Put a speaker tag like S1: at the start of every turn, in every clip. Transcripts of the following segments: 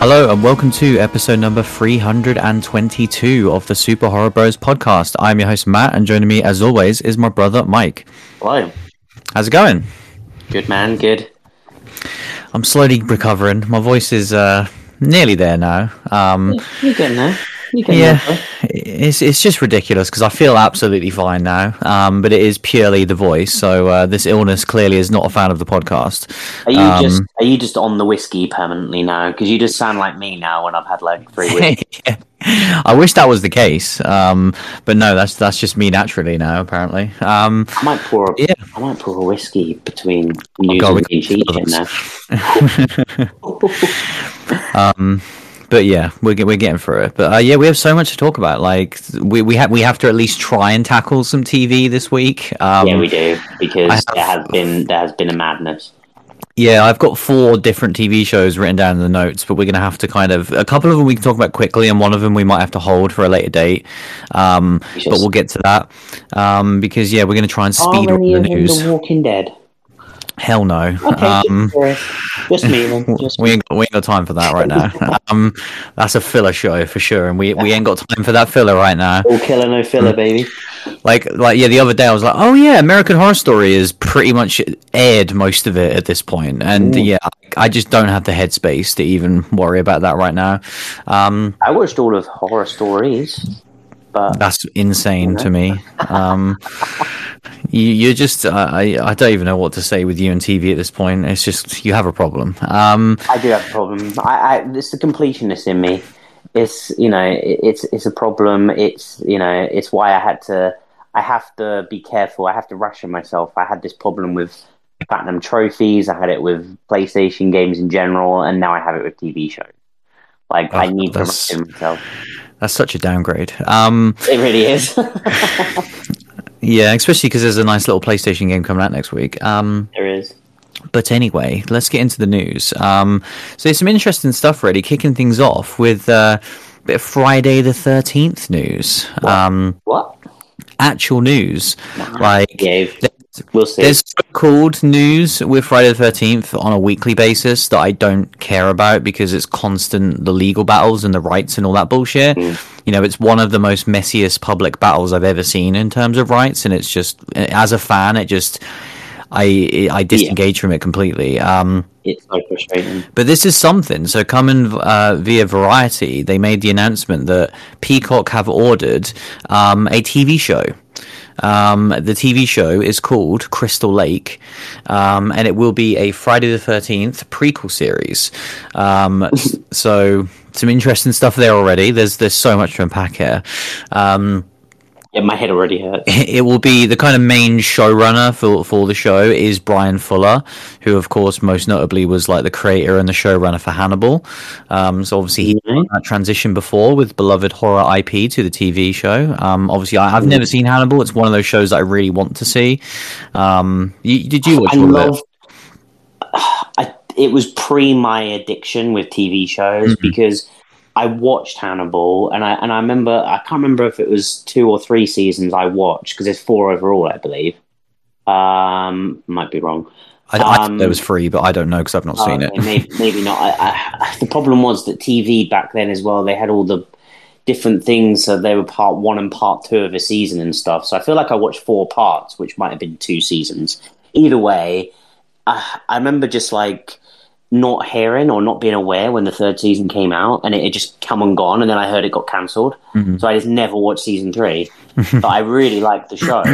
S1: Hello and welcome to episode number 322 of the Super Horror Bros podcast. I'm your host Matt and joining me as always is my brother Mike.
S2: Hello.
S1: How's it going?
S2: Good man, good.
S1: I'm slowly recovering. My voice is uh, nearly there now. Um,
S2: You're getting there.
S1: Yeah, it's it's just ridiculous because I feel absolutely fine now. Um, but it is purely the voice. So uh, this illness clearly is not a fan of the podcast.
S2: Are you
S1: Um,
S2: just are you just on the whiskey permanently now? Because you just sound like me now when I've had like three weeks.
S1: Yeah. I wish that was the case, um, but no, that's that's just me naturally now. Apparently, um,
S2: I might pour a,
S1: Yeah.
S2: I might pour a whiskey between news
S1: God, we
S2: and
S1: do um, but yeah, we're we're getting through it. But uh, yeah, we have so much to talk about. Like we we have we have to at least try and tackle some TV this week. Um,
S2: yeah, we do because
S1: have-
S2: there has been there has been a madness.
S1: Yeah, I've got four different TV shows written down in the notes, but we're going to have to kind of a couple of them we can talk about quickly, and one of them we might have to hold for a later date. Um, but we'll get to that um, because yeah, we're going to try and speed up the news.
S2: The Walking Dead?
S1: Hell no.
S2: Okay,
S1: Um,
S2: just, just me. Just
S1: we ain't, we ain't got time for that right now. um, that's a filler show for sure, and we we ain't got time for that filler right now.
S2: all killer no filler, baby.
S1: Like like yeah, the other day I was like, oh yeah, American Horror Story is pretty much aired most of it at this point, and
S2: Ooh.
S1: yeah, I just don't have the headspace to even worry about that right now. Um,
S2: I watched all of horror stories, but
S1: that's insane to me. Um, you, you're just uh, I I don't even know what to say with you and TV at this point. It's just you have a problem. Um,
S2: I do have a problem. I, I it's the completionist in me. It's you know it, it's it's a problem. It's you know it's why I had to. I have to be careful. I have to ration myself. I had this problem with platinum trophies. I had it with PlayStation games in general, and now I have it with TV shows. Like I
S1: Oh,
S2: need to ration myself.
S1: That's such a downgrade. Um,
S2: It really is.
S1: yeah, especially because there's a nice little PlayStation game coming out next week. Um,
S2: there is.
S1: But anyway, let's get into the news. Um, so there's some interesting stuff, really, kicking things off with uh, a bit of Friday the 13th news. Um,
S2: What?
S1: actual news. Like,
S2: Yeah, we'll see.
S1: there's so-called news with Friday the 13th on a weekly basis that I don't care about because it's constant, the legal battles and the rights and all that bullshit. You know, it's one of the most messiest public battles I've ever seen in terms of rights. And it's just, as a fan, it just... I I disengage from it completely. Um,
S2: It's so frustrating.
S1: but this is something. So, coming uh, via Variety, they made the announcement that Peacock have ordered um, a TV show. Um, the TV show is called Crystal Lake, um, and it will be a Friday the Thirteenth prequel series. Um, so, some interesting stuff there already. There's there's so much to unpack here. Um,
S2: Yeah, my head already hurts.
S1: it will be the kind of main showrunner for for the show is Bryan Fuller, who of course most notably was like the creator and the showrunner for Hannibal. Um, so obviously he
S2: Mhm.
S1: that transition before with beloved horror IP to the TV show. Um, obviously I, I've never seen Hannibal. It's one of those shows that I really want to see. Um, you, did you watch
S2: I
S1: all of
S2: love.
S1: it?
S2: I, it was pre my addiction with TV shows
S1: Mm-hmm.
S2: because I watched Hannibal and I and I remember I can't remember if it was two or three seasons I watched because there's four overall I believe. Um, might be wrong.
S1: I, I
S2: um,
S1: it was three, but I don't know because I've not
S2: Oh,
S1: seen
S2: okay,
S1: it.
S2: maybe, maybe not. I, I, the problem was that TV back then as well. They had all the different things, so they were part one and part two of a season and stuff. So I feel like I watched four parts, which might have been two seasons. Either way, I, I remember just like not hearing or not being aware when the third season came out, and it had just come and gone. And then I heard it got cancelled,
S1: Mhm.
S2: so I just never watched season three. but I really liked the show.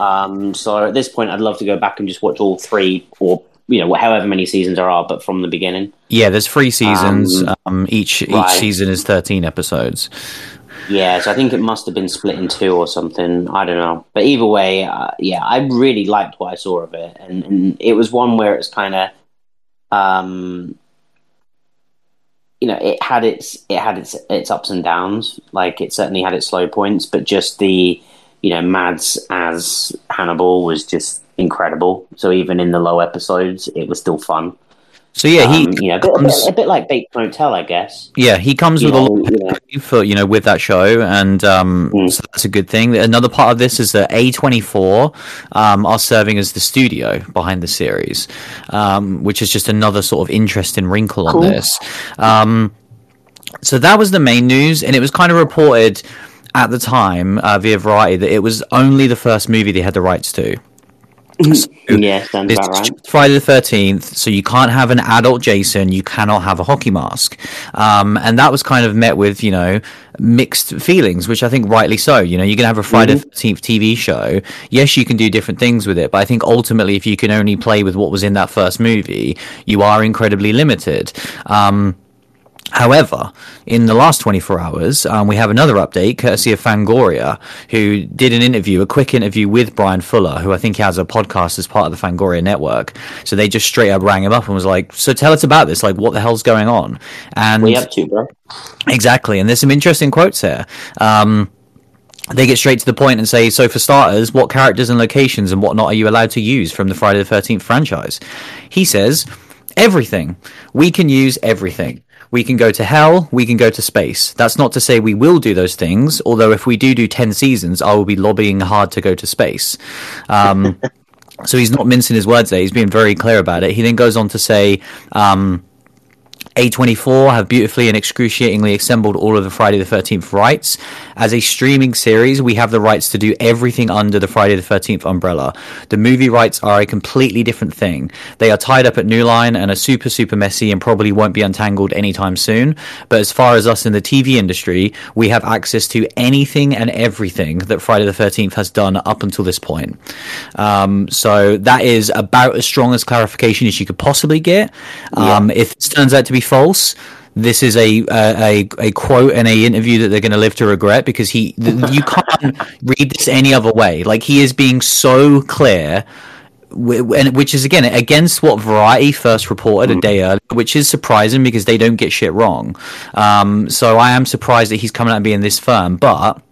S2: Um, so at this point, I'd love to go back and just watch all three or you know however many seasons there are, but from the beginning.
S1: Yeah, there's three seasons.
S2: Um,
S1: Um, each each
S2: right.
S1: season is 13 episodes.
S2: Yeah, so I think it must have been split in two or something. I don't know, but either way, uh, yeah, I really liked what I saw of it, and, and it was one where it's kind of, um, you know, it had its it had its its ups and downs. Like it certainly had its low points, but just the, you know, Mads as Hannibal was just incredible. So even in the low episodes, it was still fun.
S1: So yeah, he
S2: Um, you know, a bit, a
S1: comes-
S2: bit, a bit like Bates Motel, I guess.
S1: Yeah, he comes
S2: You
S1: with a lot of
S2: know.
S1: pedigree for you know with that show, and um,
S2: Mm.
S1: so that's a good thing. Another part of this is that A twenty four um, are serving as the studio behind the series, um, which is just another sort of interesting wrinkle on this. Um, so that was the main news, and it was kind of reported at the time uh, via Variety that it was only the first movie they had the rights to.
S2: So yeah, sounds about right.
S1: Friday the Thirteenth, so you can't have an adult Jason, you cannot have a hockey mask, um, and that was kind of met with you know mixed feelings, which I think rightly so. You know, you're gonna have a Friday the Thirteenth TV show. Yes, you can do different things with it, but I think ultimately, if you can only play with what was in that first movie, you are incredibly limited. Um, However, in the last 24 hours, um, we have another update courtesy of Fangoria, who did an interview, a quick interview with Bryan Fuller, who I think has a podcast as part of the Fangoria network. So they just straight up rang him up and was like, So tell us about this. Like, what the hell's going on? And
S2: We up to, bro.
S1: exactly. And there's some interesting quotes here. Um, they get straight to the point and say, so for starters, what characters and locations and whatnot are you allowed to use from the Friday the 13th franchise? He says, everything. We can use everything. We can go to hell, we can go to space. That's not to say we will do those things, although if we do do 10 seasons, I will be lobbying hard to go to space. Um, so he's not mincing his words there. He's being very clear about it. He then goes on to say, um, A24 have beautifully and excruciatingly assembled all of the Friday the 13th rights. As a streaming series, we have the rights to do everything under the Friday the 13th umbrella. The movie rights are a completely different thing. They are tied up at New Line and are super, super messy and probably won't be untangled anytime soon. But as far as us in the TV industry, we have access to anything and everything that Friday the 13th has done up until this point. Um, so that is about as strong as clarification as you could possibly get. Um, If this turns out to be false, this is a a, a quote in a interview that they're going to live to regret because he th- you can't read this any other way. Like he is being so clear. And which is again against what Variety first reported a day earlier, which is surprising because they don't get shit wrong. Um, so I am surprised that he's coming out and being this firm, but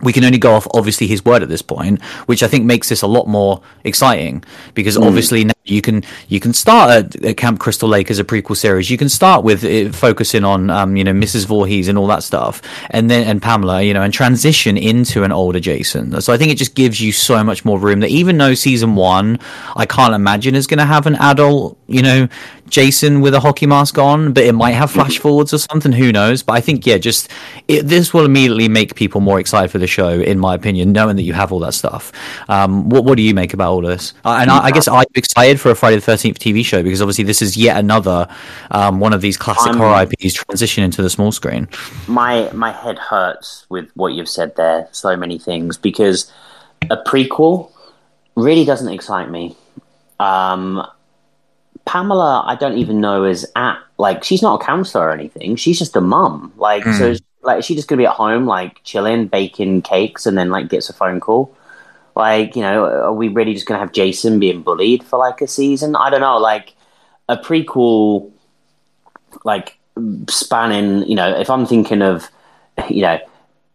S1: we can only go off obviously his word at this point, which I think makes this a lot more exciting because obviously now you can you can start at, at Camp Crystal Lake as a prequel series. You can start with it focusing on um, you know Mrs. Voorhees and all that stuff, and then and Pamela, you know, and transition into an older Jason. So I think it just gives you so much more room that even though season one, I can't imagine is going to have an adult, you know, Jason with a hockey mask on, but it might have flash forwards or something. Who knows? But I think yeah, just it, this will immediately make people more excited for the show, in my opinion, knowing that you have all that stuff. Um, what what do you make about all this? Uh, and I, I guess I'm excited for a Friday the Thirteenth TV show because obviously this is yet another um, one of these classic
S2: I'm-
S1: horror IPs transition into the small screen.
S2: my my head hurts with what you've said there. So many things because a prequel really doesn't excite me. Um, Pamela, I don't even know is at like she's not a counselor or anything. She's just a mum. Like so, like is she just gonna be at home like chilling, baking cakes, and then like gets a phone call. Like you know, are we really just gonna have Jason being bullied for like a season? I don't know. Like a prequel like spanning you know if i'm thinking of you know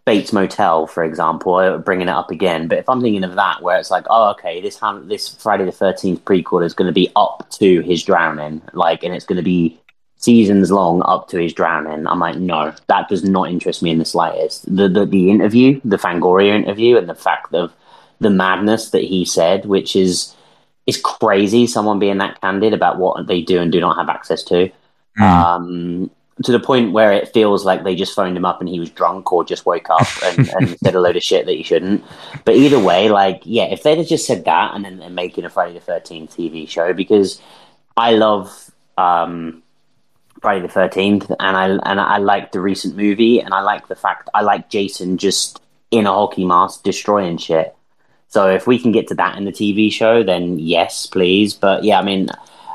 S2: bates motel for example uh, bringing it up again but if i'm thinking of that where it's like oh okay this this friday the 13th prequel is going to be up to his drowning like and it's going to be seasons long up to his drowning i'm like no that does not interest me in the slightest the the, the interview the fangoria interview and the fact of the madness that he said which is is crazy someone being that candid about what they do and do not have access to um, to the point where it feels like they just phoned him up and he was drunk or just woke up and, and said a load of shit that he shouldn't. But either way, like, yeah, if they'd have just said that and then they're making a Friday the Thirteenth TV show because I love um, Friday the Thirteenth and I and I like the recent movie and I like the fact I like Jason just in a hockey mask destroying shit. So if we can get to that in the TV show, then yes, please. But yeah, I mean,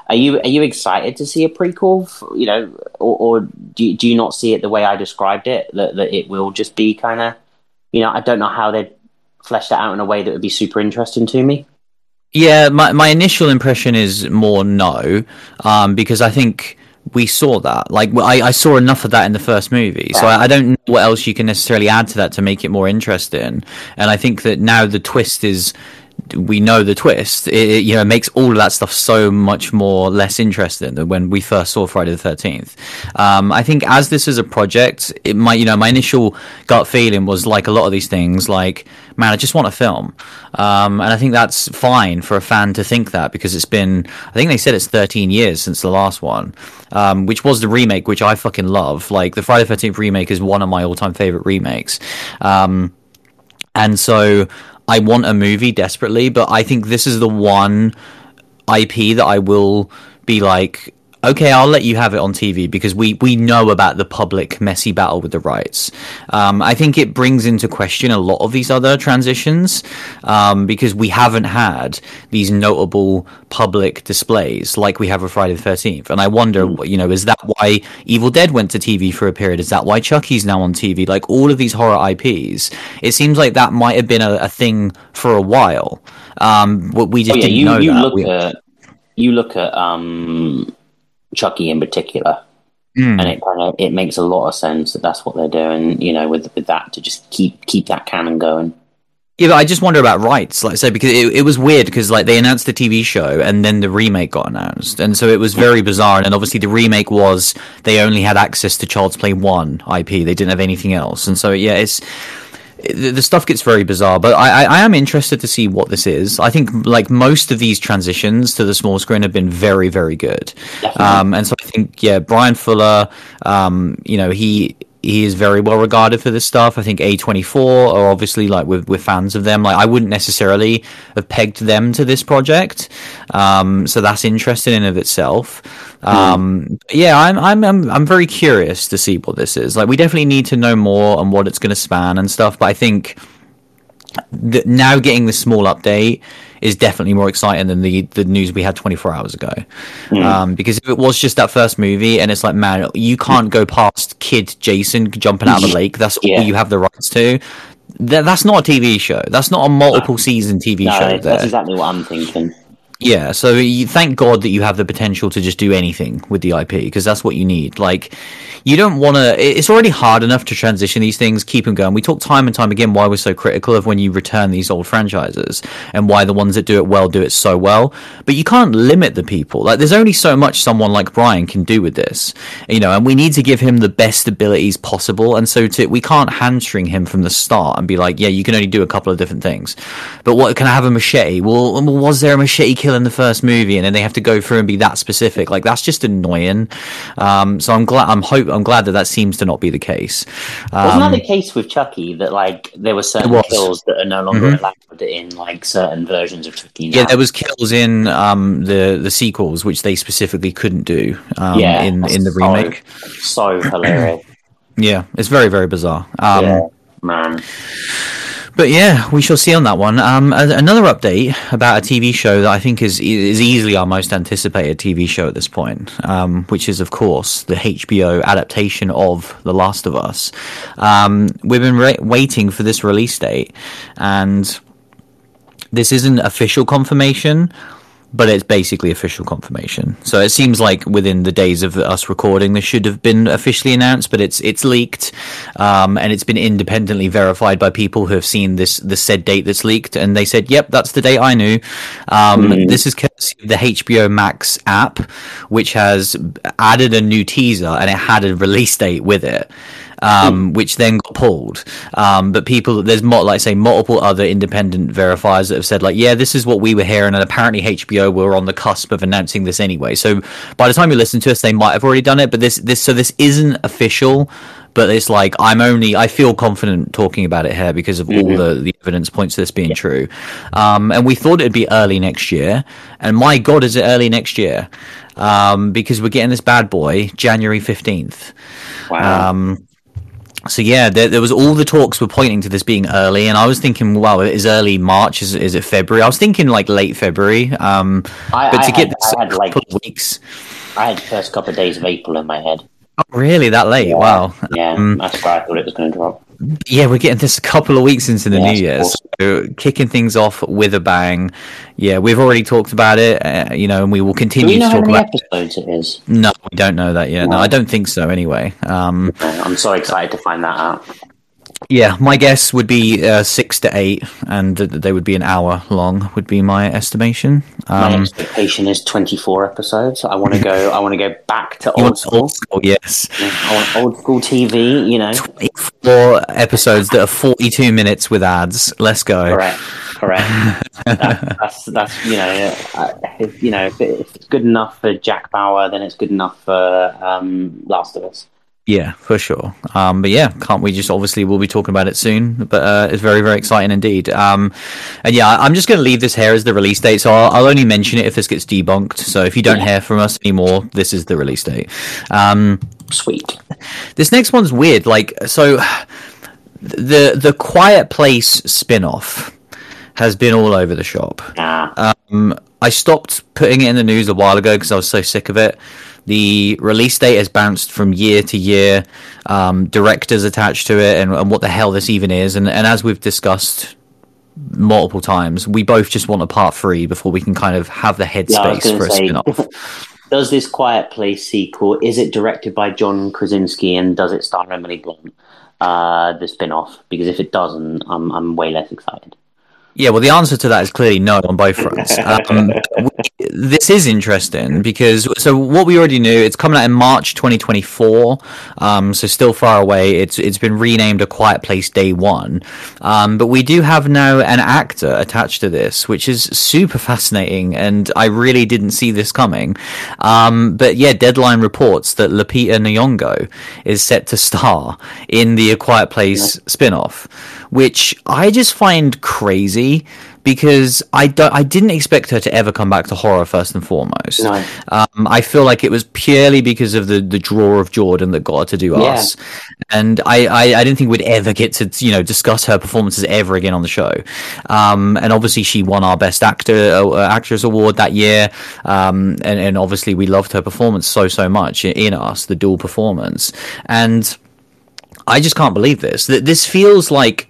S2: are you are you excited to see a prequel? f- You know, or, or do you, do you not see it the way I described it? That that it will just be kind of, you know, I don't know how they'd flesh that out in a way that would be super interesting to me.
S1: Yeah, my my initial impression is more no, um, because I think we saw that. Like I, I saw enough of that in the first movie, so I, I don't know what else you can necessarily add to that to make it more interesting. And I think that now the twist is. We know the twist. It, you know, makes all of that stuff so much more less interesting than when we first saw Friday the Thirteenth. Um, I think as this is a project, it might, you know, my initial gut feeling was like a lot of these things, like man, I just want a film. Um, and I think that's fine for a fan to think that because it's been, I think they said it's 13 years since the last one, um, which was the remake, which I fucking love. Like the Friday the 13th remake is one of my all time favorite remakes. Um, and so I want a movie desperately, but I think this is the one IP that I will be like, okay, I'll let you have it on TV because we, we know about the public messy battle with the rights. Um, I think it brings into question a lot of these other transitions um, because we haven't had these notable public displays like we have with Friday the 13th. And I wonder, you know, is that why Evil Dead went to TV for a period? Is that why Chucky's now on TV? Like all of these horror IPs, it seems like that might have been a, a thing for a while. Um, we just
S2: Oh, yeah,
S1: didn't
S2: you,
S1: know
S2: you
S1: that.
S2: look
S1: We-
S2: at you look at um, Chucky in particular,
S1: Mm.
S2: and it kind of it makes a lot of sense that that's what they're doing. You know, with with that to just keep keep that canon going.
S1: Yeah, but I just wonder about rights, like I said, because it, it was weird because like they announced the TV show and then the remake got announced, and so it was very bizarre. And obviously the remake was they only had access to Child's Play One IP; they didn't have anything else, and so yeah, it's the, the stuff gets very bizarre. But I, I, I am interested to see what this is. I think like most of these transitions to the small screen have been very, very good. Um, and so I think yeah, Bryan Fuller, um, you know, he he is very well regarded for this stuff. I think A24 are obviously like we're, we're fans of them. Like I wouldn't necessarily have pegged them to this project. Um, so that's interesting in of itself. Um, but yeah, I'm, I'm, I'm, I'm very curious to see what this is. Like we definitely need to know more on what it's going to span and stuff. But I think that now getting this small update is definitely more exciting than the the news we had 24 hours ago. Um, because if it was just that first movie and it's like, man, you can't go past Kid Jason jumping out of the lake. That's
S2: Yeah.
S1: all you have the rights to. Th- that's not a TV show. That's not a multiple season TV
S2: No,
S1: show.
S2: that's
S1: There.
S2: exactly what I'm thinking.
S1: Yeah, so you, thank God that you have the potential to just do anything with the IP because that's what you need. Like, you don't want to. It's already hard enough to transition these things, keep them going. We talk time and time again why we're so critical of when you return these old franchises and why the ones that do it well do it so well. But you can't limit the people. Like, there's only so much someone like Bryan can do with this, you know. And we need to give him the best abilities possible. And so to we can't hamstring him from the start and be like, yeah, you can only do a couple of different things. But what can I have a machete? Well, was there a machete in the first movie, and then they have to go through and be that specific? Like that's just annoying. Um, so I'm glad. I'm hope. I'm glad that that seems to not be the case.
S2: Wasn't
S1: Um,
S2: that the case with Chucky that like there were certain kills that are no longer
S1: Mhm.
S2: allowed in like certain versions of Chucky?
S1: yeah, there was kills in um, the the sequels, which they specifically couldn't do um,
S2: Yeah,
S1: in in the
S2: so-
S1: remake.
S2: so hilarious.
S1: Yeah, it's very very bizarre. Um,
S2: yeah, man.
S1: But yeah, we shall see on that one. Um, another update about a TV show that I think is is easily our most anticipated TV show at this point, um, which is of course the HBO adaptation of The Last of Us. Um, we've been ra- waiting for this release date, and this isn't official confirmation. But it's basically official confirmation. So it seems like within the days of us recording, this should have been officially announced. But it's it's leaked, um, and it's been independently verified by people who have seen this the said date that's leaked, and they said, "Yep, that's the date I knew." Um, This is courtesy of the HBO Max app, which has added a new teaser, and it had a release date with it um, which then got pulled. Um, but people, there's more, like say, multiple other independent verifiers that have said like, yeah, this is what we were hearing, and apparently HBO were on the cusp of announcing this anyway. So by the time you listen to us, they might have already done it. But this, this, so this isn't official. But it's like I'm only I feel confident talking about it here because of all the, the evidence points to this being true. Um, and we thought it'd be early next year, and my God, is it early next year? Um, because we're getting this bad boy January fifteenth.
S2: Wow.
S1: Um, so yeah, there, there was all the talks were pointing to this being early, and I was thinking, wow, is early March? Is is it February? I was thinking like late February. Um,
S2: I,
S1: but
S2: I
S1: to get
S2: had,
S1: this
S2: I had like
S1: weeks,
S2: I had the first couple of days of April in my head.
S1: oh, really that late? Wow.
S2: Yeah,
S1: Um,
S2: that's why I thought it was going to drop.
S1: Yeah, we're getting this a couple of weeks into the
S2: Yes,
S1: new year, so kicking things off with a bang. Yeah, we've already talked about it, uh, you know, and we will
S2: Do
S1: continue
S2: we know
S1: to
S2: how
S1: talk
S2: many
S1: about.
S2: episodes it is?
S1: No, we don't know that yet. No,
S2: No.
S1: I don't think so. Anyway, um,
S2: I'm so excited to find that out.
S1: Yeah, my guess would be uh, six to eight, and they would be an hour long. Would be my estimation.
S2: My
S1: Um,
S2: expectation is 24 episodes. I want to go. I want to go back to old school.
S1: old school, yes.
S2: I want old school TV. You know,
S1: Four episodes that are forty-two minutes with ads. Let's go.
S2: correct, correct. that, that's that's you know, uh, if, you know, if, it, if it's good enough for Jack Bauer, then it's good enough for um, Last of Us.
S1: Yeah, for sure. Um, but yeah, can't we just obviously we'll be talking about it soon. But uh, it's very very exciting indeed. Um, and yeah, I'm just going to leave this here as the release date. So I'll, I'll only mention it if this gets debunked. So if you don't hear from us anymore, this is the release date. Um,
S2: Sweet.
S1: this next one's weird. Like so, the the Quiet Place spin-off has been all over the shop.
S2: Ah,
S1: Um, I stopped putting it in the news a while ago because I was so sick of it. The release date has bounced from year to year. Um, directors attached to it, and, and what the hell this even is. And, and as we've discussed multiple times, we both just want a part three before we can kind of have the
S2: yeah,
S1: headspace
S2: going
S1: for a
S2: to say.
S1: spin off.
S2: Does this Quiet Place sequel? Is it directed by John Krasinski and does it star Emily Blunt? Uh, the spin-off because if it doesn't, I'm I'm way less excited.
S1: Yeah, well, the answer to that is clearly no on both fronts. Um, we- this is interesting because so what we already knew, it's coming out in March 2024, um, so still far away. It's it's been renamed A Quiet Place Day One, um, but we do have now an actor attached to this, which is super fascinating, and I really didn't see this coming. Um, but yeah, Deadline reports that Lupita Nyong'o is set to star in the A Quiet Place spin-off, which I just find crazy because I don't, I didn't expect her to ever come back to horror first and foremost.
S2: No.
S1: Um, I feel like it was purely because of the, the draw of Jordan that got her to do
S2: Yeah.
S1: us, and I, I, I didn't think we'd ever get to you know discuss her performances ever again on the show. Um, and obviously she won our best actor uh, actress award that year, um, and and obviously we loved her performance so so much in, in us the dual performance, and I just can't believe this. That this feels like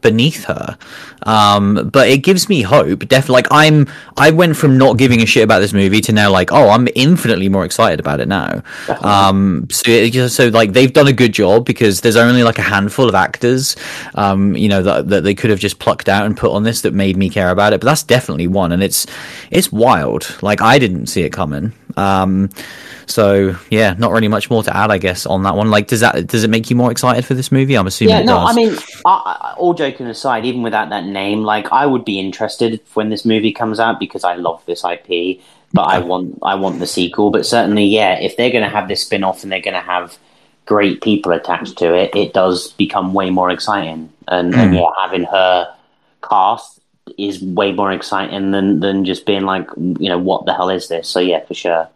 S1: beneath her um but it gives me hope definitely like i'm i went from not giving a shit about this movie to now like oh i'm infinitely more excited about it now. Um so it so like they've done a good job because there's only like a handful of actors um you know that, that they could have just plucked out and put on this that made me care about it but that's definitely one and it's it's wild. Like i didn't see it coming. Um so yeah not really much more to add i guess on that one. Like does that does it make you more excited for this movie? I'm assuming
S2: Yeah,
S1: it
S2: no,
S1: does.
S2: I mean, I, I, all joking aside, even without that name, like I would be interested when this movie comes out because I love this IP, but I want I want the sequel. But certainly, yeah, if they're going to have this spin off and they're going to have great people attached to it, it does become way more exciting. And, and hmm. yeah, having her cast is way more exciting than than just being like, you know, what the hell is this? So yeah, for sure.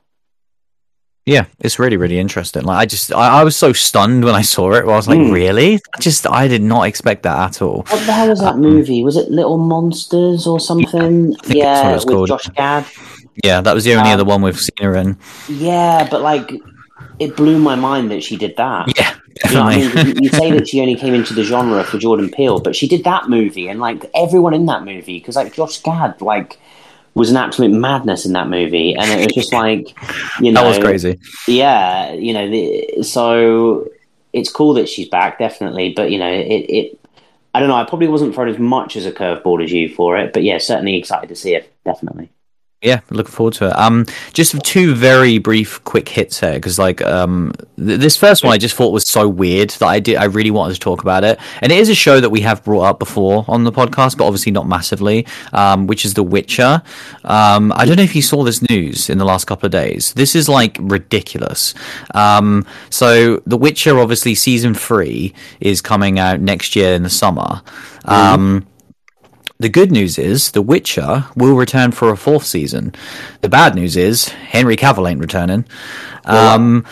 S1: Yeah, it's really, really interesting. Like, I just, I, I was so stunned when I saw it. I was like,
S2: Mm.
S1: really? I just, I did not expect that at all.
S2: What the hell was that movie? Was it Little Monsters or something?
S1: think that's what
S2: Yeah,
S1: it's
S2: with
S1: called.
S2: Josh Gad.
S1: Yeah, that was the only
S2: Um,
S1: other one we've seen her in.
S2: Yeah, but like, it blew my mind that she did that.
S1: Yeah,
S2: You, know I
S1: definitely.
S2: mean? You- you say that she only came into the genre for Jordan Peele, but she did that movie, and like everyone in that movie, because like Josh Gad, like was an absolute madness in that movie, and it was just like, you know,
S1: that was crazy.
S2: yeah, you know, the, so it's cool that she's back, definitely. But you know, it, it, I don't know. I probably wasn't thrown as much as a curveball as you for it, but yeah, certainly excited to see it, definitely.
S1: Yeah, looking forward to it. Um, just two very brief, quick hits here because, like, um, th- this first one I just thought was so weird that I did. I really wanted to talk about it, and it is a show that we have brought up before on the podcast, but obviously not massively. Um, which is The Witcher. Um, I don't know if you saw this news in the last couple of days. This is like ridiculous. Um, so The Witcher, obviously, season three is coming out next year in the summer. Um. The good news is The Witcher will return for a fourth season. The bad news is Henry Cavill ain't returning. Um,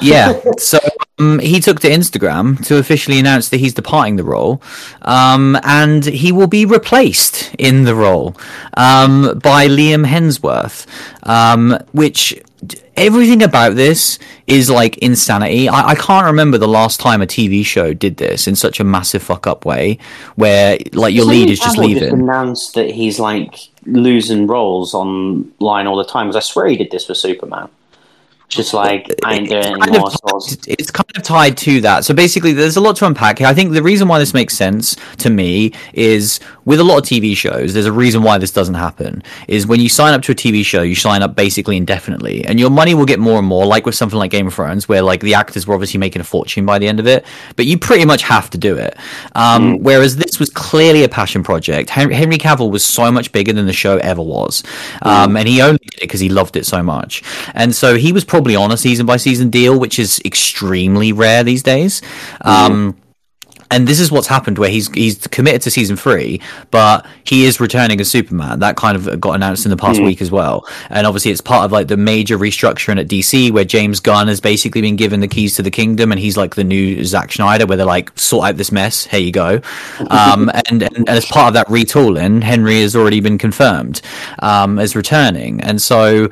S1: yeah, so um, he took to Instagram to officially announce that he's departing the role, um, and he will be replaced in the role um, by Liam Hemsworth, um, which everything about this is like insanity. I, I can't remember the last time a TV show did this in such a massive fuck up way, where like your lead is just leaving.
S2: announced that he's like losing roles online all the time. Because I swear he did this for Superman. Just like I ain't doing anymore.
S1: of, it's kind of tied to that. So basically, there's a lot to unpack here. I think the reason why this makes sense to me is with a lot of TV shows, there's a reason why this doesn't happen. Is when you sign up to a TV show, you sign up basically indefinitely, and your money will get more and more. Like with something like Game of Thrones, where like the actors were obviously making a fortune by the end of it, but you pretty much have to do it. Um, Whereas this was clearly a passion project. Henry Cavill was so much bigger than the show ever was, um, and he only did it because he loved it so much. And so he was probably on a season by season deal, which is extremely rare these days. Um, and this is what's happened where he's he's committed to season three, but he is returning as Superman. That kind of got announced in the past week as well. And obviously, it's part of like the major restructuring at DC, where James Gunn has basically been given the keys to the kingdom, and he's like the new Zack Snyder, where they're like, sort out this mess. Here you go. Um, and, and and as part of that retooling, Henry has already been confirmed um, as returning, and so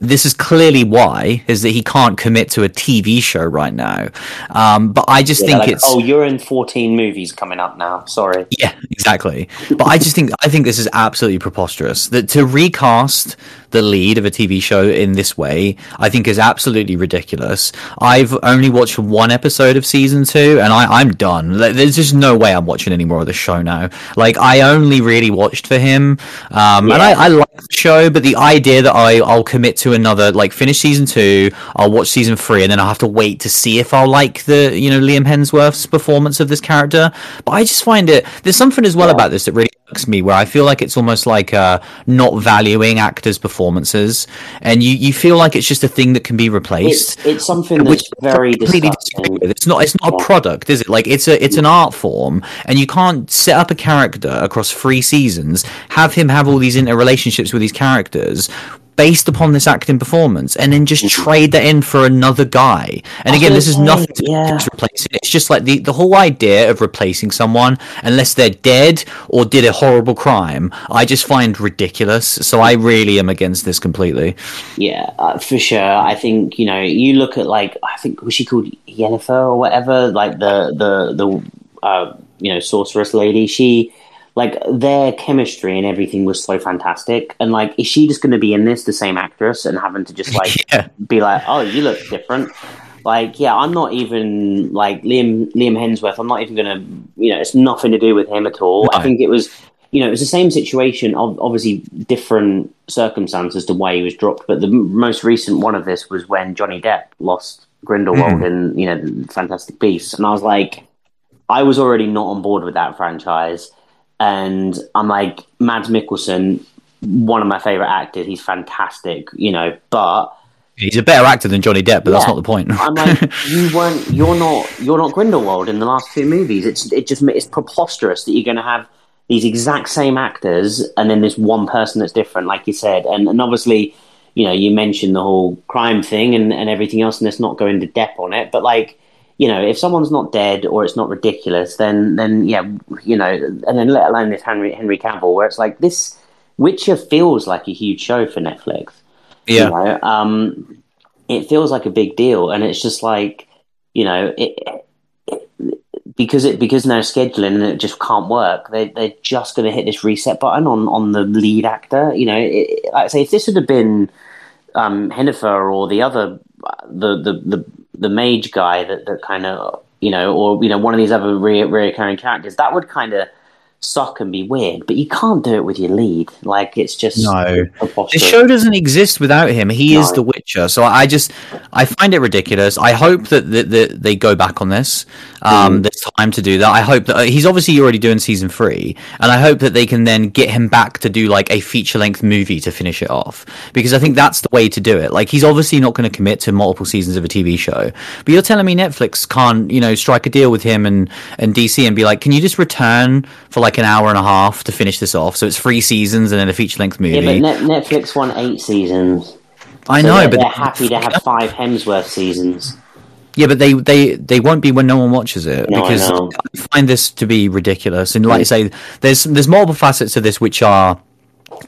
S1: this is clearly why is that he can't commit to a TV show right now. Um, but I just
S2: Yeah,
S1: think
S2: like,
S1: it's
S2: oh, you're in 14 movies coming up now. Sorry.
S1: yeah, exactly. But I just think I think this is absolutely preposterous. That to recast the lead of a TV show in this way, I think is absolutely ridiculous. I've only watched one episode of season two, and I, I'm done. There's just no way I'm watching any more of the show now. Like I only really watched for him, um, and I, I like the show, but the idea that I I'll commit to another like finish season two, I'll watch season three, and then I'll have to wait to see if I'll like the you know Liam Hemsworth's performance of this character. But I just find it there's something as well about this that really irks me, where I feel like it's almost like uh, not valuing actors' performances, and you you feel like it's just a thing that can be replaced.
S2: It's, it's something that's
S1: Which
S2: very
S1: completely disagree
S2: disgusting.
S1: with. It's not. It's not a product, is it? Like it's a. It's an art form, and you can't set up a character across three seasons, have him have all these interrelationships with these characters based upon this acting performance, and then just trade that in for another guy. And again, this is nothing to
S2: yeah.
S1: with replacing. It's just like the the whole idea of replacing someone unless they're dead or did a horrible crime. I just find ridiculous. So I really am against this completely.
S2: Yeah, uh, for sure. I think you know. You look at like I think was she called Yennefer or whatever, like the the the uh, you know sorceress lady. She like their chemistry and everything was so fantastic. And like, is she just going to be in this the same actress and having to just like
S1: Yeah.
S2: be like, oh, you look different? Like, yeah, I'm not even like Liam Liam Hemsworth. I'm not even going to, you know, it's nothing to do with him at all. I think it was you know, it was the same situation, ob- obviously different circumstances to why he was dropped. But the most recent one of this was when Johnny Depp lost Grindelwald hmm. in, you know, Fantastic Beasts. And I was like, I was already not on board with that franchise. And I'm like, Mads Mikkelsen, one of my favorite actors. He's fantastic, you know, but
S1: He's a better actor than Johnny Depp, but that's not the point.
S2: I'm like, you weren't, you're not, you're not Grindelwald in the last two movies. It's, it just, it's preposterous that you're going to have these exact same actors and then this one person that's different, like you said. And, and obviously, you know, you mentioned the whole crime thing and, and everything else, and let's not go into depth on it. But like, you know, if someone's not dead or it's not ridiculous, then, then yeah, you know, and then let alone this Henry Henry Cavill, where it's like this Witcher feels like a huge show for Netflix.
S1: yeah.
S2: You know, um, it feels like a big deal, and it's just like you know, it, it, because it because no scheduling and it just can't work. They they're just going to hit this reset button on on the lead actor. You know, it, like I say, if this had been um, Hennifer or the other the the the, the mage guy that that kind of you know, or you know, one of these other re- reoccurring characters, that would kind of suck and be weird. But you can't do it with your lead. Like it's just
S1: No. The show doesn't exist without him. He is the Witcher. So I just, I find it ridiculous. I hope that, that, that they go back on this. Um, There's time to do that. I hope that uh, he's obviously already doing season three, and I hope that they can then get him back to do like a feature length movie to finish it off. Because I think that's the way to do it. Like he's obviously not going to commit to multiple seasons of a TV show, but you're telling me Netflix can't, you know, strike a deal with him and and DC and be like, can you just return for like an hour and a half to finish this off? So it's three seasons and then a feature length movie.
S2: Yeah, but Net- Netflix won eight seasons.
S1: I
S2: So
S1: know,
S2: they're,
S1: but
S2: they're happy to have five Hemsworth seasons.
S1: yeah, but they they they won't be when no one watches it
S2: No, I
S1: because
S2: know.
S1: I find this to be ridiculous. And like hmm. I say, there's there's multiple facets to this which are.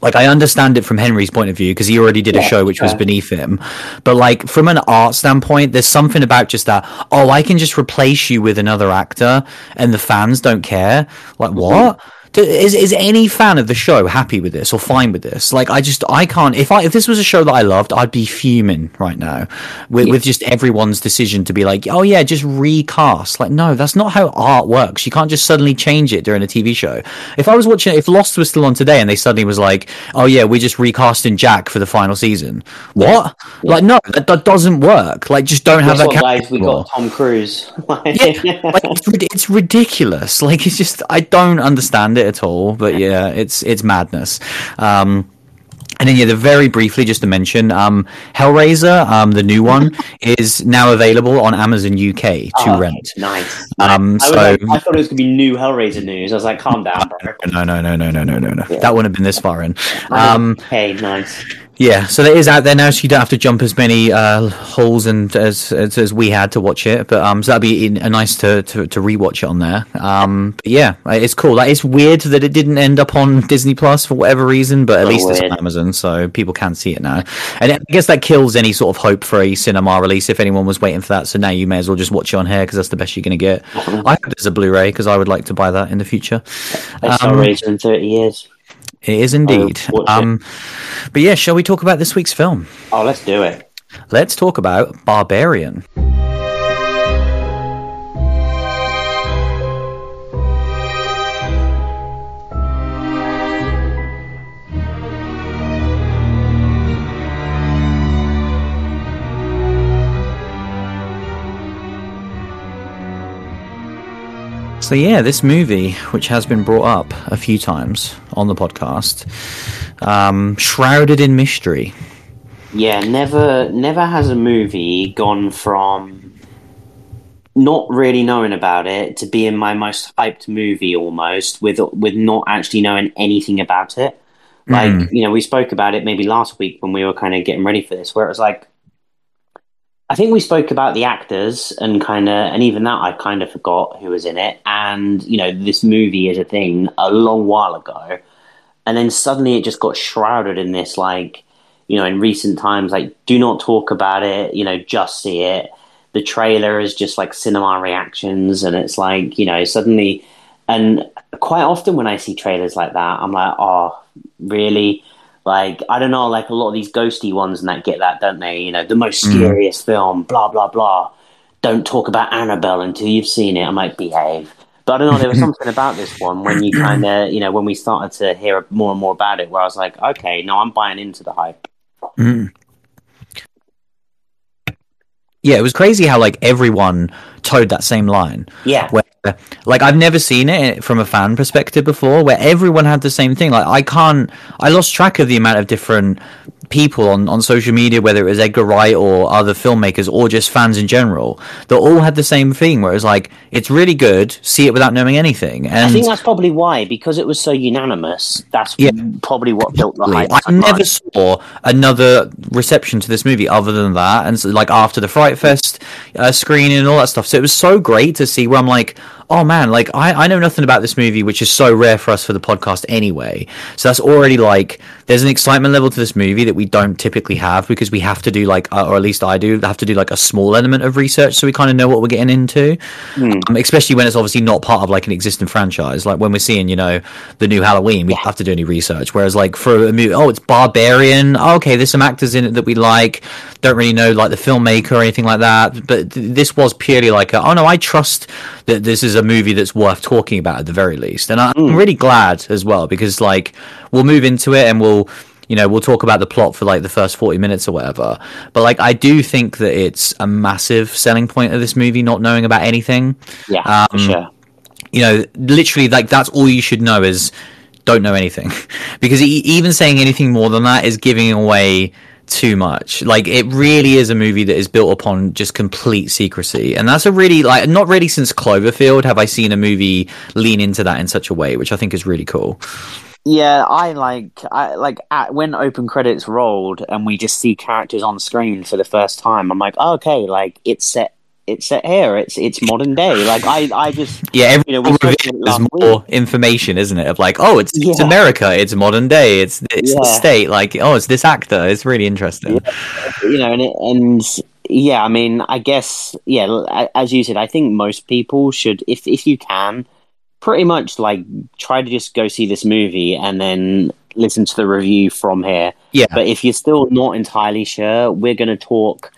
S1: Like I understand it from Henry's point of view because he already did a show which was beneath him, but like from an art standpoint, there's something about just that. Oh, I can just replace you with another actor, and the fans don't care. Like
S2: Mm-hmm.
S1: Is is any fan of the show happy with this or fine with this? Like, I just I can't. If I if this was a show that I loved, I'd be fuming right now with, yeah. with just everyone's decision to be like, oh yeah, just recast. Like, no, that's not how art works. You can't just suddenly change it during a TV show. If I was watching, if Lost was still on today and they suddenly was like, oh yeah, we're just recasting Jack for the final season. What? Yeah. Like, no, that, that, doesn't work. Like, just don't have that.
S2: What, Guys, we got Tom Cruise.
S1: yeah, like, it's, it's ridiculous. Like, it's just I don't understand it at all. But yeah, it's it's madness. Um, and then, yeah, the very briefly, just to mention, um, Hellraiser, um, the new one, is now available on Amazon UK to oh,
S2: rent. Nice. Um, I, so like, I thought it was going to be new Hellraiser news. I was like, calm down, bro.
S1: No, no, no, no, no, no, no, no. Yeah. That wouldn't have been this far in. Um,
S2: hey, nice.
S1: Yeah, so that is out there now, so you don't have to jump as many uh, holes and as, as, as we had to watch it. But um, so that'd be in, uh, nice to, to to rewatch it on there. Um, but yeah, it's cool. Like it's weird that it didn't end up on Disney Plus for whatever reason, but at least weird. it's on Amazon, so people can see it now. And I guess that kills any sort of hope for a cinema release if anyone was waiting for that. So now you may as well just watch it on here because that's the best you're going to get. Mm-hmm. I hope there's a Blu-ray because I would like to buy that in the future.
S2: Best um, in thirty years.
S1: It is indeed. Um, but yeah, shall we talk about this week's film?
S2: Oh, let's do it.
S1: Let's talk about Barbarian. So, yeah, this movie, which has been brought up a few times on the podcast, um, shrouded in mystery.
S2: Yeah, never, never has a movie gone from not really knowing about it to being my most hyped movie almost, with with not actually knowing anything about it. Like mm. you know, we spoke about it maybe last week when we were kind of getting ready for this, where it was like I think we spoke about the actors and kind of, and even that I kind of forgot who was in it. And, you know, this movie is a thing a long while ago. And then suddenly it just got shrouded in this, like, you know, in recent times, like, do not talk about it, you know, just see it. The trailer is just like cinema reactions. And it's like, you know, suddenly, and quite often when I see trailers like that, I'm like, oh, really? Like I don't know, like a lot of these ghosty ones and that get that, don't they? You know, the most mm. scariest mm. film, blah blah blah. Don't talk about Annabelle until you've seen it. I might behave. But I don't know. There was something about this one when you kind of, you know, when we started to hear more and more about it, where I was like, okay, no, I'm buying into the hype.
S1: Mm. Yeah, it was crazy how like everyone towed that same line.
S2: Yeah.
S1: Where like I've never seen it from a fan perspective before, where everyone had the same thing. Like I can't, I lost track of the amount of different people on, on social media, whether it was Edgar Wright or other filmmakers or just fans in general, that all had the same thing where it was like, it's really good, see it without knowing anything. And
S2: I think that's probably why, because it was so unanimous, that's yeah, probably what built the hype.
S1: I never saw another reception to this movie other than that. And so, like after the Fright Fest uh, screening and all that stuff. So it was so great to see where I'm like, oh man, like I, I know nothing about this movie, which is so rare for us for the podcast anyway. So that's already like there's an excitement level to this movie that we don't typically have because we have to do like, uh, or at least I do, have to do like a small element of research so we kind of know what we're getting into. Mm. Um, especially when it's obviously not part of like an existing franchise. Like when we're seeing, you know, the new Halloween, we have to do any research. Whereas like for a movie, oh, it's Barbarian. Oh, okay, there's some actors in it that we like. Don't really know like the filmmaker or anything like that. But th- this was purely like, a, oh no, I trust that this is a movie that's worth talking about at the very least. And I'm mm. really glad as well because like we'll move into it and we'll you know we'll talk about the plot for like the first 40 minutes or whatever but like i do think that it's a massive selling point of this movie not knowing about anything
S2: yeah um, sure
S1: you know literally like that's all you should know is don't know anything because even saying anything more than that is giving away too much. Like it really is a movie that is built upon just complete secrecy, and that's a really like not really since Cloverfield have I seen a movie lean into that in such a way, which I think is really cool.
S2: Yeah, I like I like at, when open credits rolled and we just see characters on screen for the first time. I'm like, oh, okay, like it's set it's set here. It's it's modern day. Like I, I just
S1: yeah. Every you know, there's more week. information, isn't it? Of like, oh, it's yeah. it's America. It's modern day. It's it's yeah. the state. Like, oh, it's this actor. It's really interesting.
S2: Yeah. You know, and it, and yeah, I mean, I guess yeah. As you said, I think most people should, if if you can, pretty much like try to just go see this movie and then listen to the review from here.
S1: Yeah.
S2: But if you're still not entirely sure, we're going to talk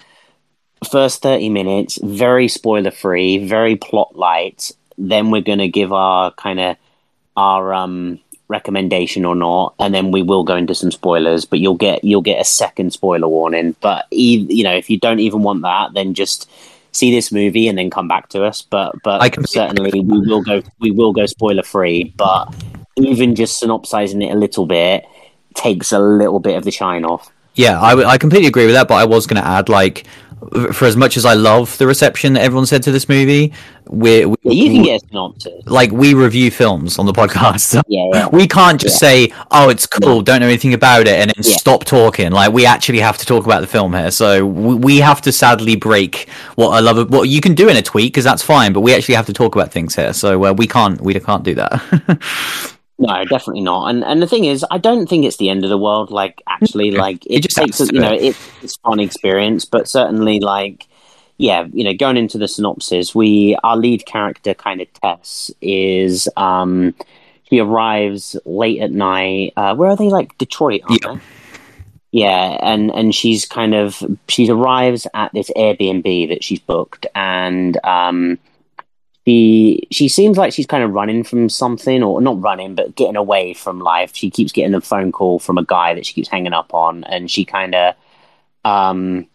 S2: first 30 minutes, very spoiler free, very plot light. Then we're going to give our kind of our um recommendation or not and then we will go into some spoilers but you'll get you'll get a second spoiler warning. But you know if you don't even want that then just see this movie and then come back to us. But but
S1: I can-
S2: certainly we will go we will go spoiler free but even just synopsizing it a little bit takes a little bit of the shine off.
S1: Yeah, I, w- I completely agree with that, but I was going to add, like, for as much as I love the reception that everyone said to this movie, we, we
S2: yeah, you can get a synopsis
S1: like we review films on the podcast.
S2: yeah, yeah.
S1: We can't just say, "Oh, it's cool," don't know anything about it, and then
S2: Yeah.
S1: stop talking. Like we actually have to talk about the film here, so we, we have to sadly break what I love. What you can do in a tweet because that's fine, but we actually have to talk about things here, so uh, we can't we can't do that.
S2: No, definitely not. And and the thing is, I don't think it's the end of the world. Like actually, like it,
S1: It just
S2: takes a- you know
S1: it.
S2: it, it's fun experience, but certainly like yeah, you know, going into the synopsis, we our lead character kind of Tess is um she arrives late at night. Uh, where are they? Like Detroit, aren't
S1: Yeah.
S2: they? Yeah, and and she's kind of she arrives at this Airbnb that she's booked, and um, she she seems like she's kind of running from something, or not running, but getting away from life. She keeps getting a phone call from a guy that she keeps hanging up on, and she kind of um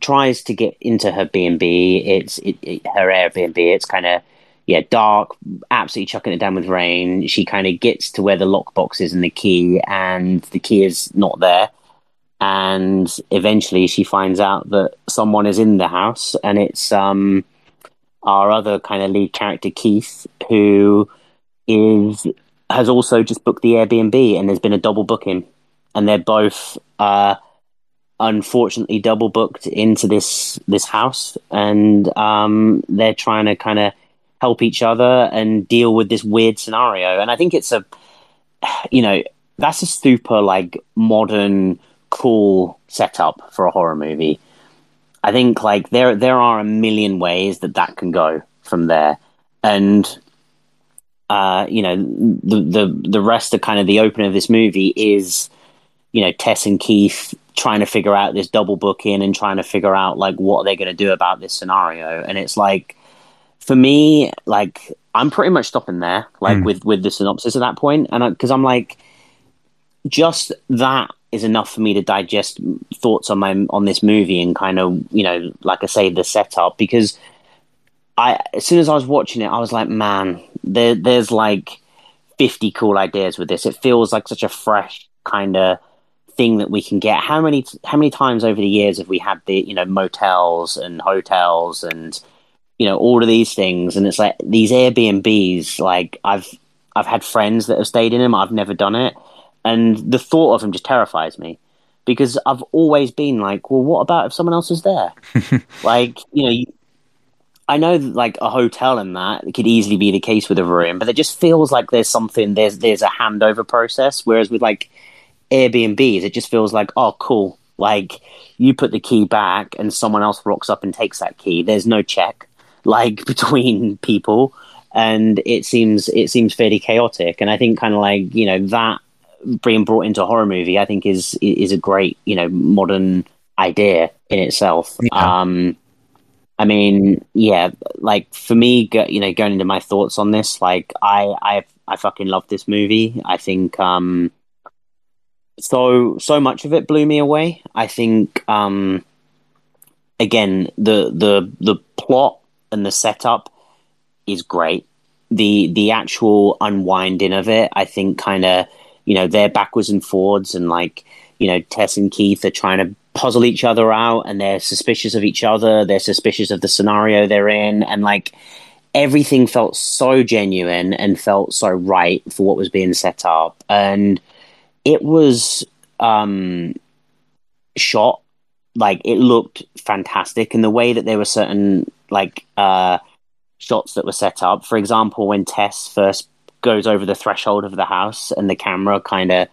S2: tries to get into her B and B. It's it, it, her Airbnb. It's kind of yeah dark, absolutely chucking it down with rain. She kind of gets to where the lockbox is and the key, and the key is not there. And eventually, she finds out that someone is in the house, and it's um our other kind of lead character Keith, who is has also just booked the Airbnb, and there's been a double booking, and they're both uh, unfortunately double booked into this this house, and um, they're trying to kind of help each other and deal with this weird scenario. And I think it's a, you know, that's a super like modern, cool setup for a horror movie. I think like there there are a million ways that that can go from there, and uh, you know the the the rest of kind of the opening of this movie is you know Tess and Keith trying to figure out this double booking and trying to figure out like what they're going to do about this scenario, and it's like for me like I'm pretty much stopping there like
S1: Mm.
S2: with with the synopsis at that point, and because I'm like just that is enough for me to digest thoughts on my on this movie and kind of you know like I say the setup because I as soon as I was watching it I was like man there there's like 50 cool ideas with this. It feels like such a fresh kind of thing that we can get. How many how many times over the years have we had the you know motels and hotels and you know all of these things? And it's like these Airbnbs like I've I've had friends that have stayed in them. I've never done it and the thought of them just terrifies me because I've always been like, well, what about if someone else is there? like, you know, I know that, like a hotel and that could easily be the case with a room, but it just feels like there's something there's there's a handover process. Whereas with like Airbnbs, it just feels like, oh, cool. Like you put the key back and someone else rocks up and takes that key. There's no check like between people, and it seems it seems fairly chaotic. And I think kind of like you know that being brought into a horror movie, I think is is a great you know modern idea in itself.
S1: Yeah.
S2: Um, I mean, yeah, like for me, go, you know, going into my thoughts on this, like I I I fucking love this movie. I think um, so so much of it blew me away. I think um, again the the the plot and the setup is great. The the actual unwinding of it, I think, kind of you know they're backwards and forwards, and like you know Tess and Keith are trying to puzzle each other out, and they're suspicious of each other. They're suspicious of the scenario they're in, and like everything felt so genuine and felt so right for what was being set up, and it was um shot like it looked fantastic and the way that there were certain like uh shots that were set up for example when tess first goes over the threshold of the house and the camera kind of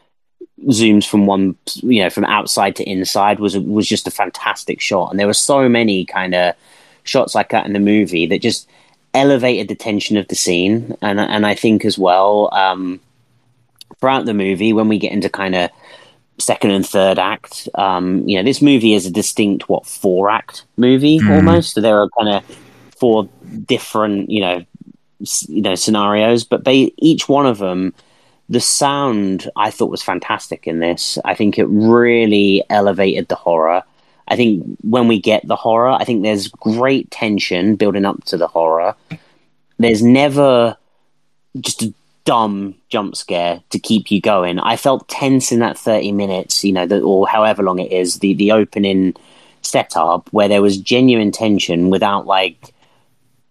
S2: zooms from one you know from outside to inside was was just a fantastic shot and there were so many kind of shots like that in the movie that just elevated the tension of the scene, and and I think as well um, throughout the movie when we get into kind of second and third act, um, you know, this movie is a distinct what four act movie mm. almost. So there are kind of four different you know you know scenarios, but they each one of them. The sound I thought was fantastic in this. I think it really elevated the horror. I think when we get the horror, I think there's great tension building up to the horror. There's never just a dumb jump scare to keep you going. I felt tense in that 30 minutes, you know, the, or however long it is, the, the opening setup where there was genuine tension without like,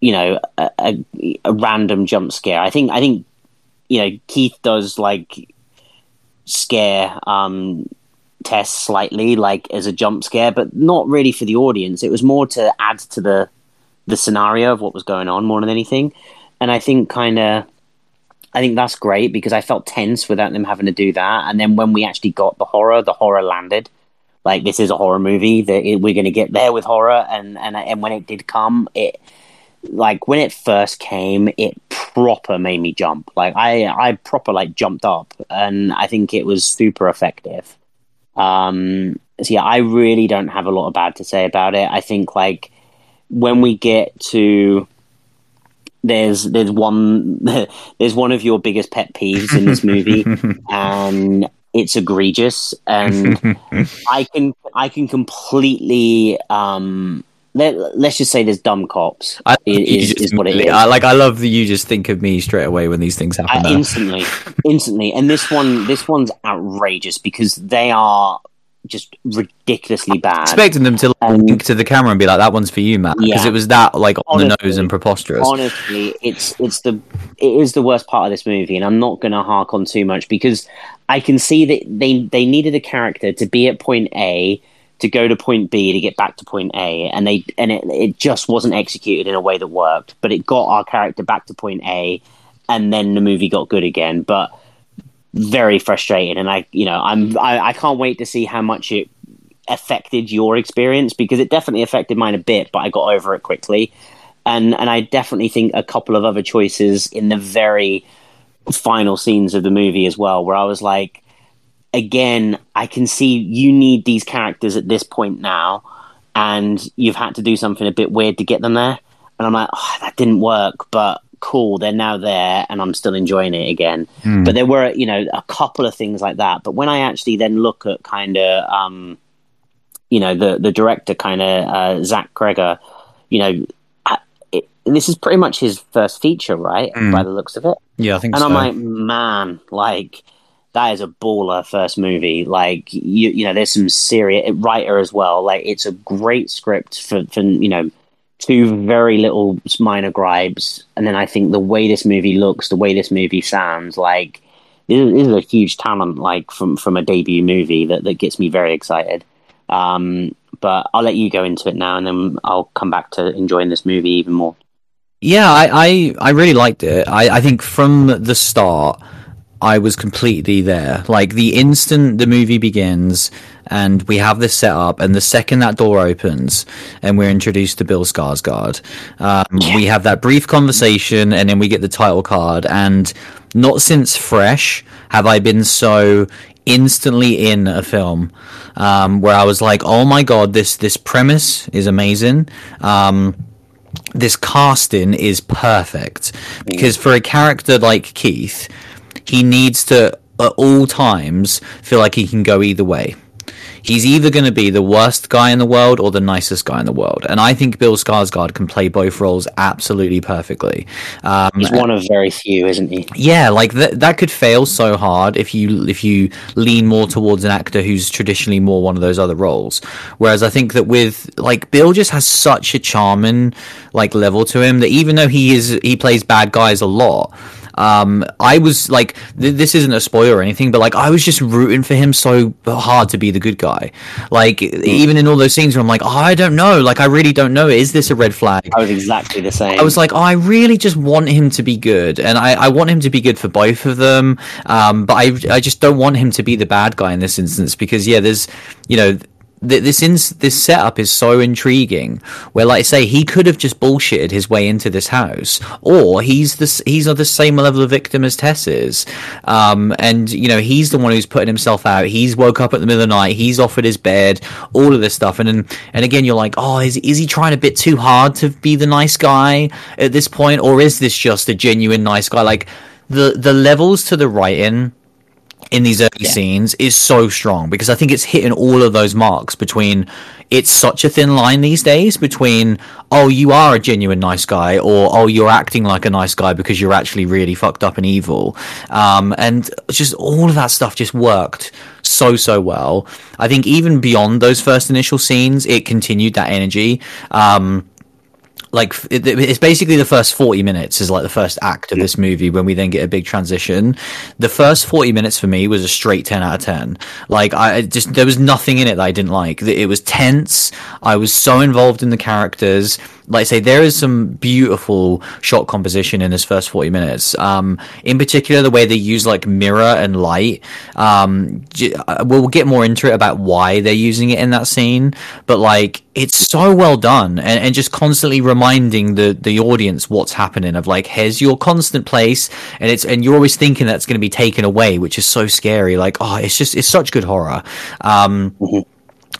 S2: you know, a, a, a random jump scare. I think, I think, you know, Keith does like scare um Tess slightly, like as a jump scare, but not really for the audience. It was more to add to the the scenario of what was going on more than anything. And I think kind of, I think that's great because I felt tense without them having to do that. And then when we actually got the horror, the horror landed. Like this is a horror movie that we're going to get there with horror, and and and when it did come, it like when it first came, it proper made me jump. Like I I proper like jumped up, and I think it was super effective. Um, so yeah, I really don't have a lot of bad to say about it. I think like when we get to there's there's one there's one of your biggest pet peeves in this movie, and it's egregious, and I can I can completely um let, us just say there's dumb cops. I, is, is what it is.
S1: I, like I love that you just think of me straight away when these things happen.
S2: Uh, instantly, instantly, and this one, this one's outrageous because they are just ridiculously bad.
S1: Expecting them to um, link to the camera and be like, "That one's for you, Matt," because yeah. it was that like on honestly, the nose and preposterous.
S2: Honestly, it's it's the it is the worst part of this movie, and I'm not going to hark on too much because I can see that they they needed a character to be at point A to go to point B to get back to point A, and they and it it just wasn't executed in a way that worked. But it got our character back to point A, and then the movie got good again. But very frustrating, and I you know I'm I, I can't wait to see how much it affected your experience because it definitely affected mine a bit, but I got over it quickly. And and I definitely think a couple of other choices in the very final scenes of the movie as well, where I was like, again, I can see you need these characters at this point now, and you've had to do something a bit weird to get them there. And I'm like, oh, that didn't work, but cool, they're now there, and I'm still enjoying it again. Mm. But there were, you know, a couple of things like that. But when I actually then look at kind of, um, you know, the the director, kind of uh, Zach Cregger, you know, it, this is pretty much his first feature, right? Mm. By the looks of it.
S1: Yeah, I think.
S2: And
S1: so.
S2: I'm like, man, like that is a baller first movie. Like you, you know, there's some serious writer as well. Like it's a great script for, for you know, two very little minor gripes, and then I think the way this movie looks, the way this movie sounds, like this is, a huge talent. Like from from a debut movie that that gets me very excited. Um, but I'll let you go into it now, and then I'll come back to enjoying this movie even more.
S1: Yeah, I I, I really liked it. I, I think from the start I was completely there. Like the instant the movie begins and we have this set up, and the second that door opens and we're introduced to Bill Skarsgård, um, we have that brief conversation, and then we get the title card. And not since Fresh have I been so instantly in a film um, where I was like, "Oh my god, this this premise is amazing." Um, this casting is perfect because for a character like Keith he needs to at all times feel like he can go either way. He's either going to be the worst guy in the world or the nicest guy in the world, and I think Bill Skarsgård can play both roles absolutely perfectly.
S2: Um, He's one of very few, isn't he?
S1: Yeah, like that. That could fail so hard if you if you lean more towards an actor who's traditionally more one of those other roles. Whereas I think that with like Bill just has such a charming like level to him that even though he is he plays bad guys a lot um, I was like, th- this isn't a spoiler or anything, but like, I was just rooting for him so hard to be the good guy. Like, even in all those scenes where I'm like, oh, I don't know, like, I really don't know. Is this a red flag?
S2: I was exactly the same.
S1: I was like, oh, I really just want him to be good, and I, I want him to be good for both of them. Um, but I, I just don't want him to be the bad guy in this instance because, yeah, there's, you know th- this this setup is so intriguing. Where, like I say, he could have just bullshitted his way into this house, or he's the he's of the same level of victim as Tess is, um, and you know he's the one who's putting himself out. He's woke up at the middle of the night. He's offered his bed, all of this stuff, and and, and again, you're like, oh, is is he trying a bit too hard to be the nice guy at this point, or is this just a genuine nice guy? Like the the levels to the writing in these early yeah. scenes is so strong because I think it's hitting all of those marks between it's such a thin line these days between oh you are a genuine nice guy or oh you're acting like a nice guy because you're actually really fucked up and evil. Um, and just all of that stuff just worked so so well. I think even beyond those first initial scenes it continued that energy. Um, like it's basically the first 40 minutes is like the first act of this movie when we then get a big transition. The first 40 minutes for me was a straight 10 out of 10 like i just there was nothing in it that i didn't like. It was tense. I was so involved in the characters like I say, there is some beautiful shot composition in this first 40 minutes. Um, in particular, the way they use like mirror and light. Um, uh, we'll get more into it about why they're using it in that scene, but like it's so well done and, and just constantly reminding the, the audience what's happening of like, here's your constant place and it's, and you're always thinking that's going to be taken away, which is so scary. Like, oh, it's just, it's such good horror. Um, mm-hmm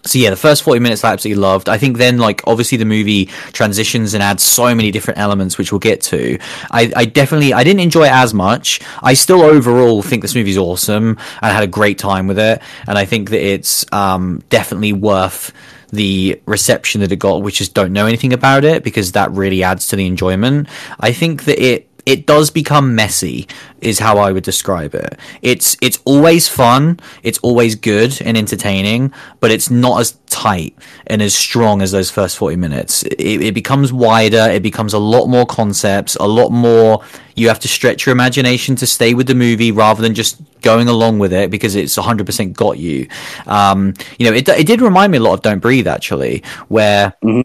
S1: so yeah, the first 40 minutes I absolutely loved. I think then like obviously the movie transitions and adds so many different elements which we'll get to. I, I definitely I didn't enjoy it as much. I still overall think this movie's awesome and I had a great time with it. And I think that it's um, definitely worth the reception that it got, which is don't know anything about it because that really adds to the enjoyment. I think that it it does become messy is how I would describe it. It's it's always fun, it's always good and entertaining, but it's not as tight and as strong as those first 40 minutes. It, it becomes wider, it becomes a lot more concepts, a lot more you have to stretch your imagination to stay with the movie rather than just going along with it because it's 100% got you. Um, you know, it, it did remind me a lot of Don't Breathe actually, where mm-hmm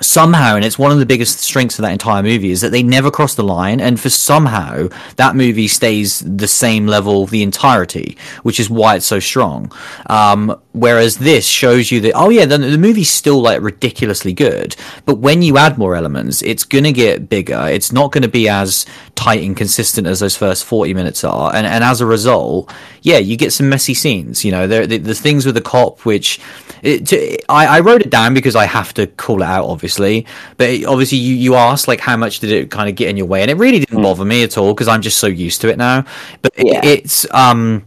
S1: somehow, and it's one of the biggest strengths of that entire movie, is that they never cross the line, and for somehow that movie stays the same level the entirety, which is why it's so strong. Um, whereas this shows you that oh yeah, the, the movie's still like ridiculously good, but when you add more elements, it's gonna get bigger. It's not gonna be as tight and consistent as those first forty minutes are, and and as a result, yeah, you get some messy scenes. You know, there the, the things with the cop, which it, to, I, I wrote it down because I have to call it out, obviously. But obviously, you, you asked like how much did it kind of get in your way, and it really didn't mm. bother me at all because I'm just so used to it now. But yeah. it, it's um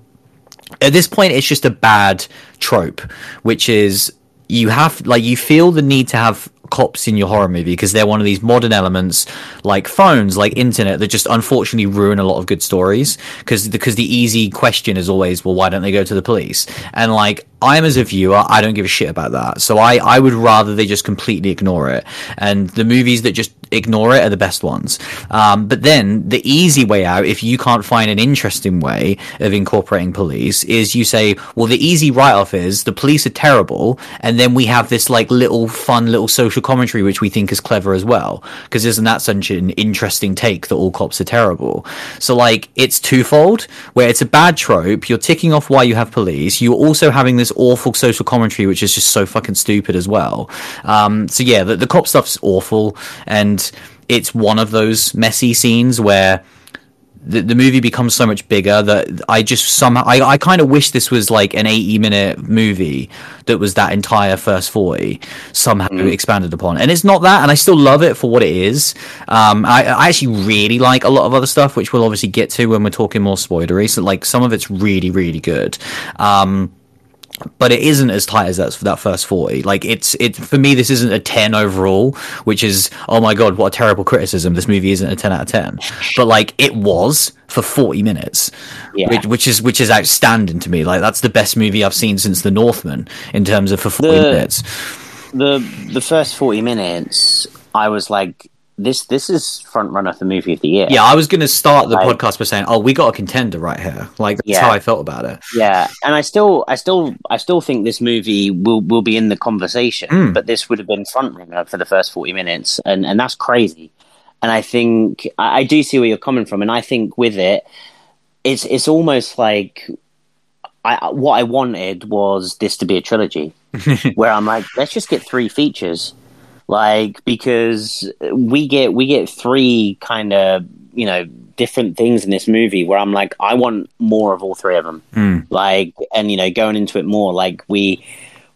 S1: at this point, it's just a bad trope, which is you have like you feel the need to have cops in your horror movie because they're one of these modern elements like phones, like internet that just unfortunately ruin a lot of good stories because because the easy question is always, well, why don't they go to the police? And like I'm as a viewer, I don't give a shit about that. So I I would rather they just completely ignore it. And the movies that just ignore it are the best ones. Um, but then the easy way out, if you can't find an interesting way of incorporating police, is you say, well, the easy write off is the police are terrible, and then we have this like little fun little social commentary, which we think is clever as well. Because isn't that such an interesting take that all cops are terrible? So like it's twofold, where it's a bad trope. You're ticking off why you have police. You're also having this awful social commentary, which is just so fucking stupid as well. Um, so yeah, the, the cop stuff's awful, and it's one of those messy scenes where the, the movie becomes so much bigger that I just somehow I, I kind of wish this was like an 80 minute movie that was that entire first 40 somehow mm. expanded upon. And it's not that and I still love it for what it is. Um, I, I actually really like a lot of other stuff which we'll obviously get to when we're talking more spoilery so like some of it's really really good. Um, but it isn't as tight as that that first 40 like it's it for me this isn't a 10 overall which is oh my god what a terrible criticism. This movie isn't a 10 out of 10 but like it was for 40 minutes yeah. which, which, is which is outstanding to me. Like that's the best movie i've seen since the northman in terms of for 40
S2: the,
S1: minutes.
S2: The the first 40 minutes i was like this this is front runner for the movie of the year.
S1: Yeah, I was going to start the like, podcast by saying, "Oh, we got a contender right here." Like that's yeah, how I felt about it.
S2: Yeah, and I still, I still, I still think this movie will will be in the conversation, mm. but this would have been front runner for the first forty minutes, and and that's crazy. And I think I, I do see where you're coming from, and I think with it, it's it's almost like I what I wanted was this to be a trilogy where I'm like, let's just get three features, like because we get we get three kind of you know different things in this movie where I'm like, I want more of all three of them,
S1: Mm.
S2: like and you know going into it more, like we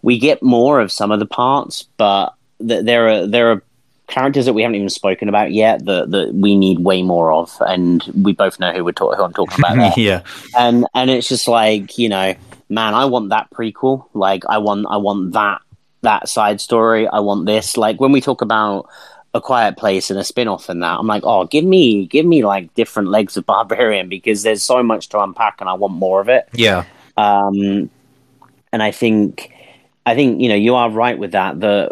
S2: we get more of some of the parts, but th- there are there are characters that we haven't even spoken about yet that, that we need way more of, and we both know who we're talking who I'm talking about.
S1: yeah.
S2: and and it's just like you know man i want that prequel like i want i want that that side story i want this. Like when we talk about a quiet place and a spin-off and that i'm like oh give me give me like different legs of barbarian because there's so much to unpack and i want more of it.
S1: Yeah.
S2: um and i think i think you know you are right with that. The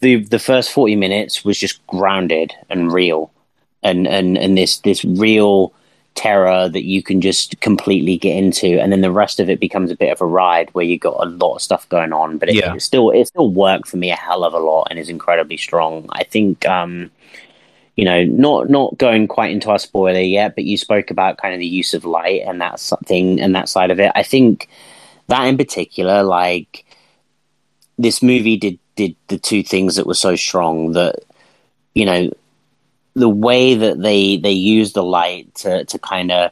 S2: the the first 40 minutes was just grounded and real. And and and this this real terror that you can just completely get into and then the rest of it becomes a bit of a ride where you got a lot of stuff going on but it,
S1: Yeah.
S2: it still it still worked for me a hell of a lot and is incredibly strong i think um you know not not going quite into our spoiler yet but you spoke about kind of the use of light and that thing and that side of it i think that in particular like this movie did did the two things that were so strong that you know the way that they they use the light to to kind of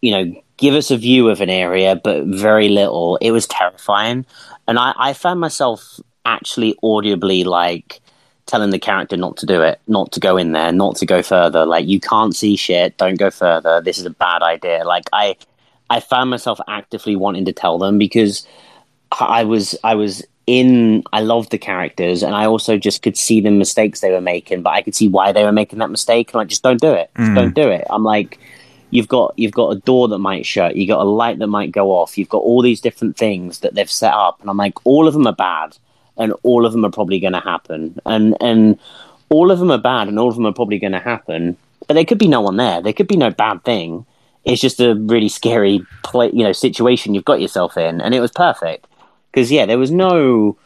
S2: you know give us a view of an area but very little. It was terrifying. And i i found myself actually audibly like telling the character not to do it not to go in there not to go further. Like you can't see shit. Don't go further. This is a bad idea. Like i i found myself actively wanting to tell them because I was I was in I loved the characters and I also just could see the mistakes they were making, but I could see why they were making that mistake and like just don't do it. Just
S1: Mm.
S2: don't do it. I'm like you've got you've got a door that might shut, you got a light that might go off, you've got all these different things that they've set up and I'm like all of them are bad and all of them are probably going to happen. And and all of them are bad and all of them are probably going to happen, but there could be no one there. There could be no bad thing. It's just a really scary play, you know, situation you've got yourself in and it was perfect because yeah, there was no.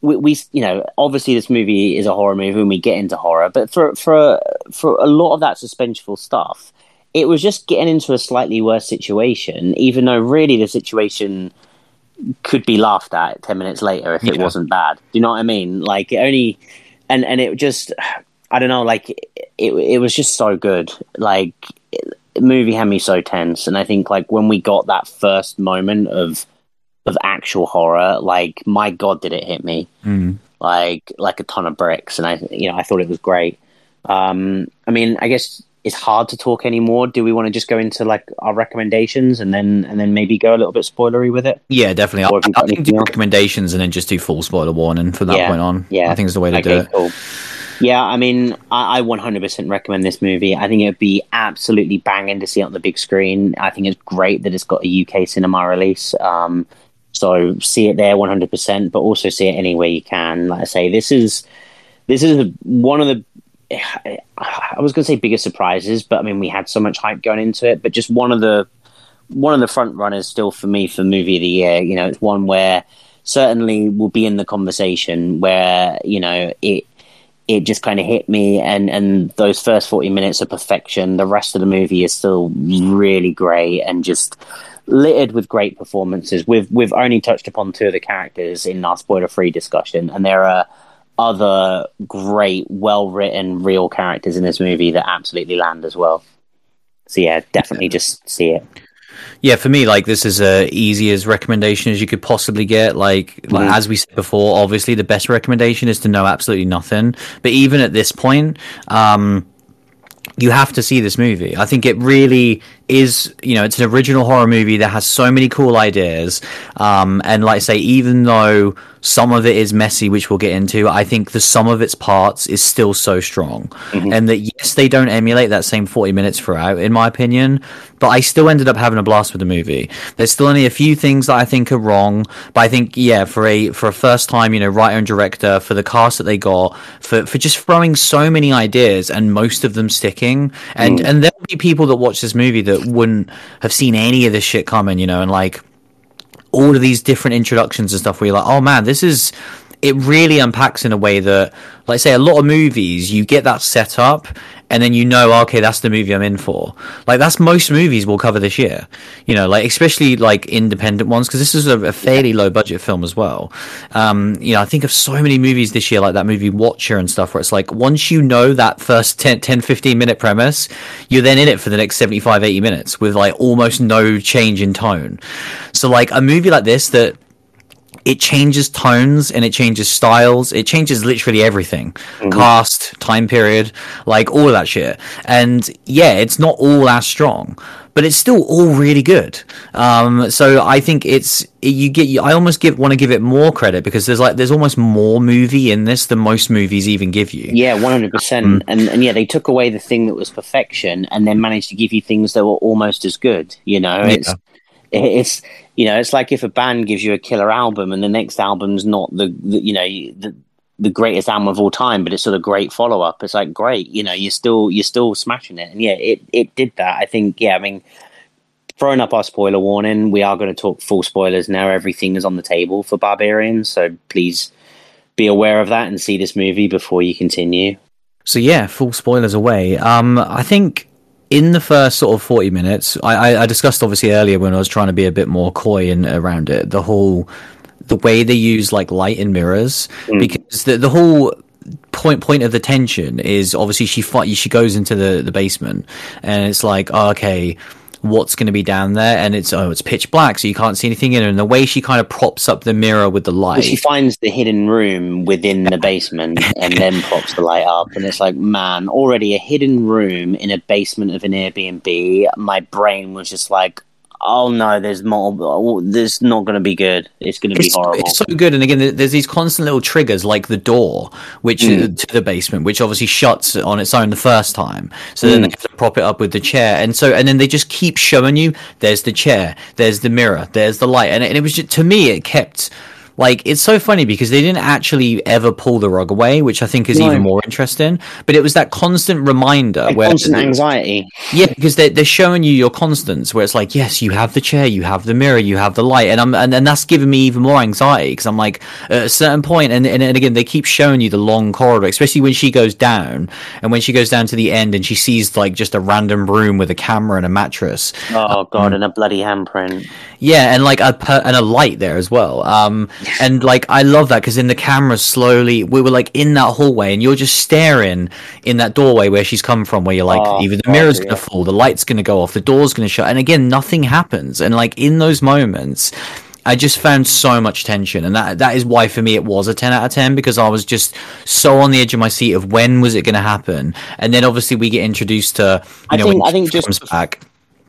S2: We, we, you know, obviously this movie is a horror movie, and we get into horror. But for for for a lot of that suspenseful stuff, it was just getting into a slightly worse situation. Even though really the situation could be laughed at ten minutes later if it wasn't bad. Do you know what I mean? Like it only, and and it just, I don't know. Like it, it was just so good. Like the movie had me so tense, and I think like when we got that first moment of of actual horror, like my god, did it hit me
S1: Mm.
S2: like like a ton of bricks, and I you know I thought it was great. Um, I mean, I guess it's hard to talk anymore. Do we want to just go into like our recommendations and then and then maybe go a little bit spoilery with it?
S1: Yeah, definitely.
S2: Or
S1: I, I think do
S2: else?
S1: recommendations and then just do full spoiler warning from that
S2: Yeah,
S1: point on.
S2: yeah.
S1: I think is the way to do it.
S2: cool. Yeah, I mean, I, I 100% recommend this movie. I think it'd be absolutely banging to see on the big screen. I think it's great that it's got a UK cinema release. Um, so see it there 100%, but also see it anywhere you can. Like I say, this is this is one of the I was going to say biggest surprises, but I mean we had so much hype going into it. But just one of the one of the front runners still for me for movie of the year. You know, it's one where certainly will be in the conversation where you know it it just kind of hit me and and those first 40 minutes are perfection the rest of the movie is still really great and just littered with great performances we've we've only touched upon two of the characters in our spoiler free discussion and there are other great well written real characters in this movie that absolutely land as well so yeah definitely just see it
S1: Yeah, for me, like this is a easy as recommendation as you could possibly get. Like, like
S2: Mhm.
S1: as we said before, obviously the best recommendation is to know absolutely nothing. But even at this point, um, you have to see this movie. I think it really is, you know, it's an original horror movie that has so many cool ideas. Um, and like I say, even though some of it is messy, which we'll get into, I think the sum of its parts is still so strong. Mm-hmm. And that, yes, they don't emulate that same 40 minutes throughout, in my opinion, but I still ended up having a blast with the movie. There's still only a few things that I think are wrong, but I think, yeah, for a, for a first time, you know, writer and director, for the cast that they got, for, for just throwing so many ideas and most of them sticking. And, mm. and there'll be people that watch this movie that wouldn't have seen any of this shit coming, you know, and like, all of these different introductions and stuff where you're like, oh man, this is it really unpacks in a way that, like, say, a lot of movies, you get that set up, and then you know, okay, that's the movie I'm in for. Like, that's most movies we'll cover this year. You know, like, especially like independent ones, because this is a, a fairly low budget film as well. Um, you know, I think of so many movies this year, like that movie Watcher and stuff, where it's like, once you know that first 10, 10 15 minute premise, you're then in it for the next 75, 80 minutes with like almost no change in tone. So, like, a movie like this that it changes tones and it changes styles. It changes literally everything. Mm-hmm. Cast, time period, like all that shit. And yeah, it's not all that strong, but it's still all really good. Um, so I think it's you get. I almost give want to give it more credit because there's like there's almost more movie in this than most movies even give you.
S2: Yeah, one hundred percent. Mm. And and yeah, they took away the thing that was perfection and then managed to give you things that were almost as good. You know, it's yeah. It's you know, it's like if a band gives you a killer album and the next album's not the, the you know the the greatest album of all time, but it's sort of great follow up. It's like great, you know, you're still you're still smashing it, and yeah, it it did that. I think, yeah, I mean, throwing up our spoiler warning, we are going to talk full spoilers now. Everything is on the table for Barbarians, so please be aware of that and see this movie before you continue.
S1: So yeah, full spoilers away. Um, I think in the first sort of 40 minutes, I, I, discussed obviously earlier when I was trying to be a bit more coy and around it, the whole, the way they use like light and mirrors, mm. because the, the whole point point of the tension is obviously she fight, she goes into the, the basement and it's like, oh, okay, what's going to be down there and it's oh it's pitch black so you can't see anything in it. And the way she kind of props up the mirror with the light well,
S2: she finds the hidden room within the basement and then props the light up and it's like man already a hidden room in a basement of an airbnb. My brain was just like oh no, there's more. Oh, this not going to be good. It's going to be horrible.
S1: It's so good. And again, there's these constant little triggers like the door, which mm. to the basement, which obviously shuts on its own the first time. So mm. then they have to prop it up with the chair, and so and then they just keep showing you. There's the chair. There's the mirror. There's the light, and, and it was just, to me, it kept like it's so funny because they didn't actually ever pull the rug away, which I think is no. even more interesting. But it was that constant reminder,
S2: like where constant anxiety.
S1: Yeah, because they're they're showing you your constants, where it's like, yes, you have the chair, you have the mirror, you have the light, and I'm and, and that's giving me even more anxiety because I'm like at a certain point, and, and and again they keep showing you the long corridor, especially when she goes down, and when she goes down to the end and she sees like just a random room with a camera and a mattress.
S2: Oh god, um, and a bloody handprint.
S1: Yeah, and like a and a light there as well. Um, and like I love that because in the camera slowly we were like in that hallway and you're just staring in that doorway where she's come from where you're like oh, either the mirror's gonna fall the light's gonna go off the door's gonna shut and again nothing happens. And like in those moments I just found so much tension, and that that is why for me it was a ten out of ten because I was just so on the edge of my seat of when was it going to happen, and then obviously we get introduced to you I know think, I think just back.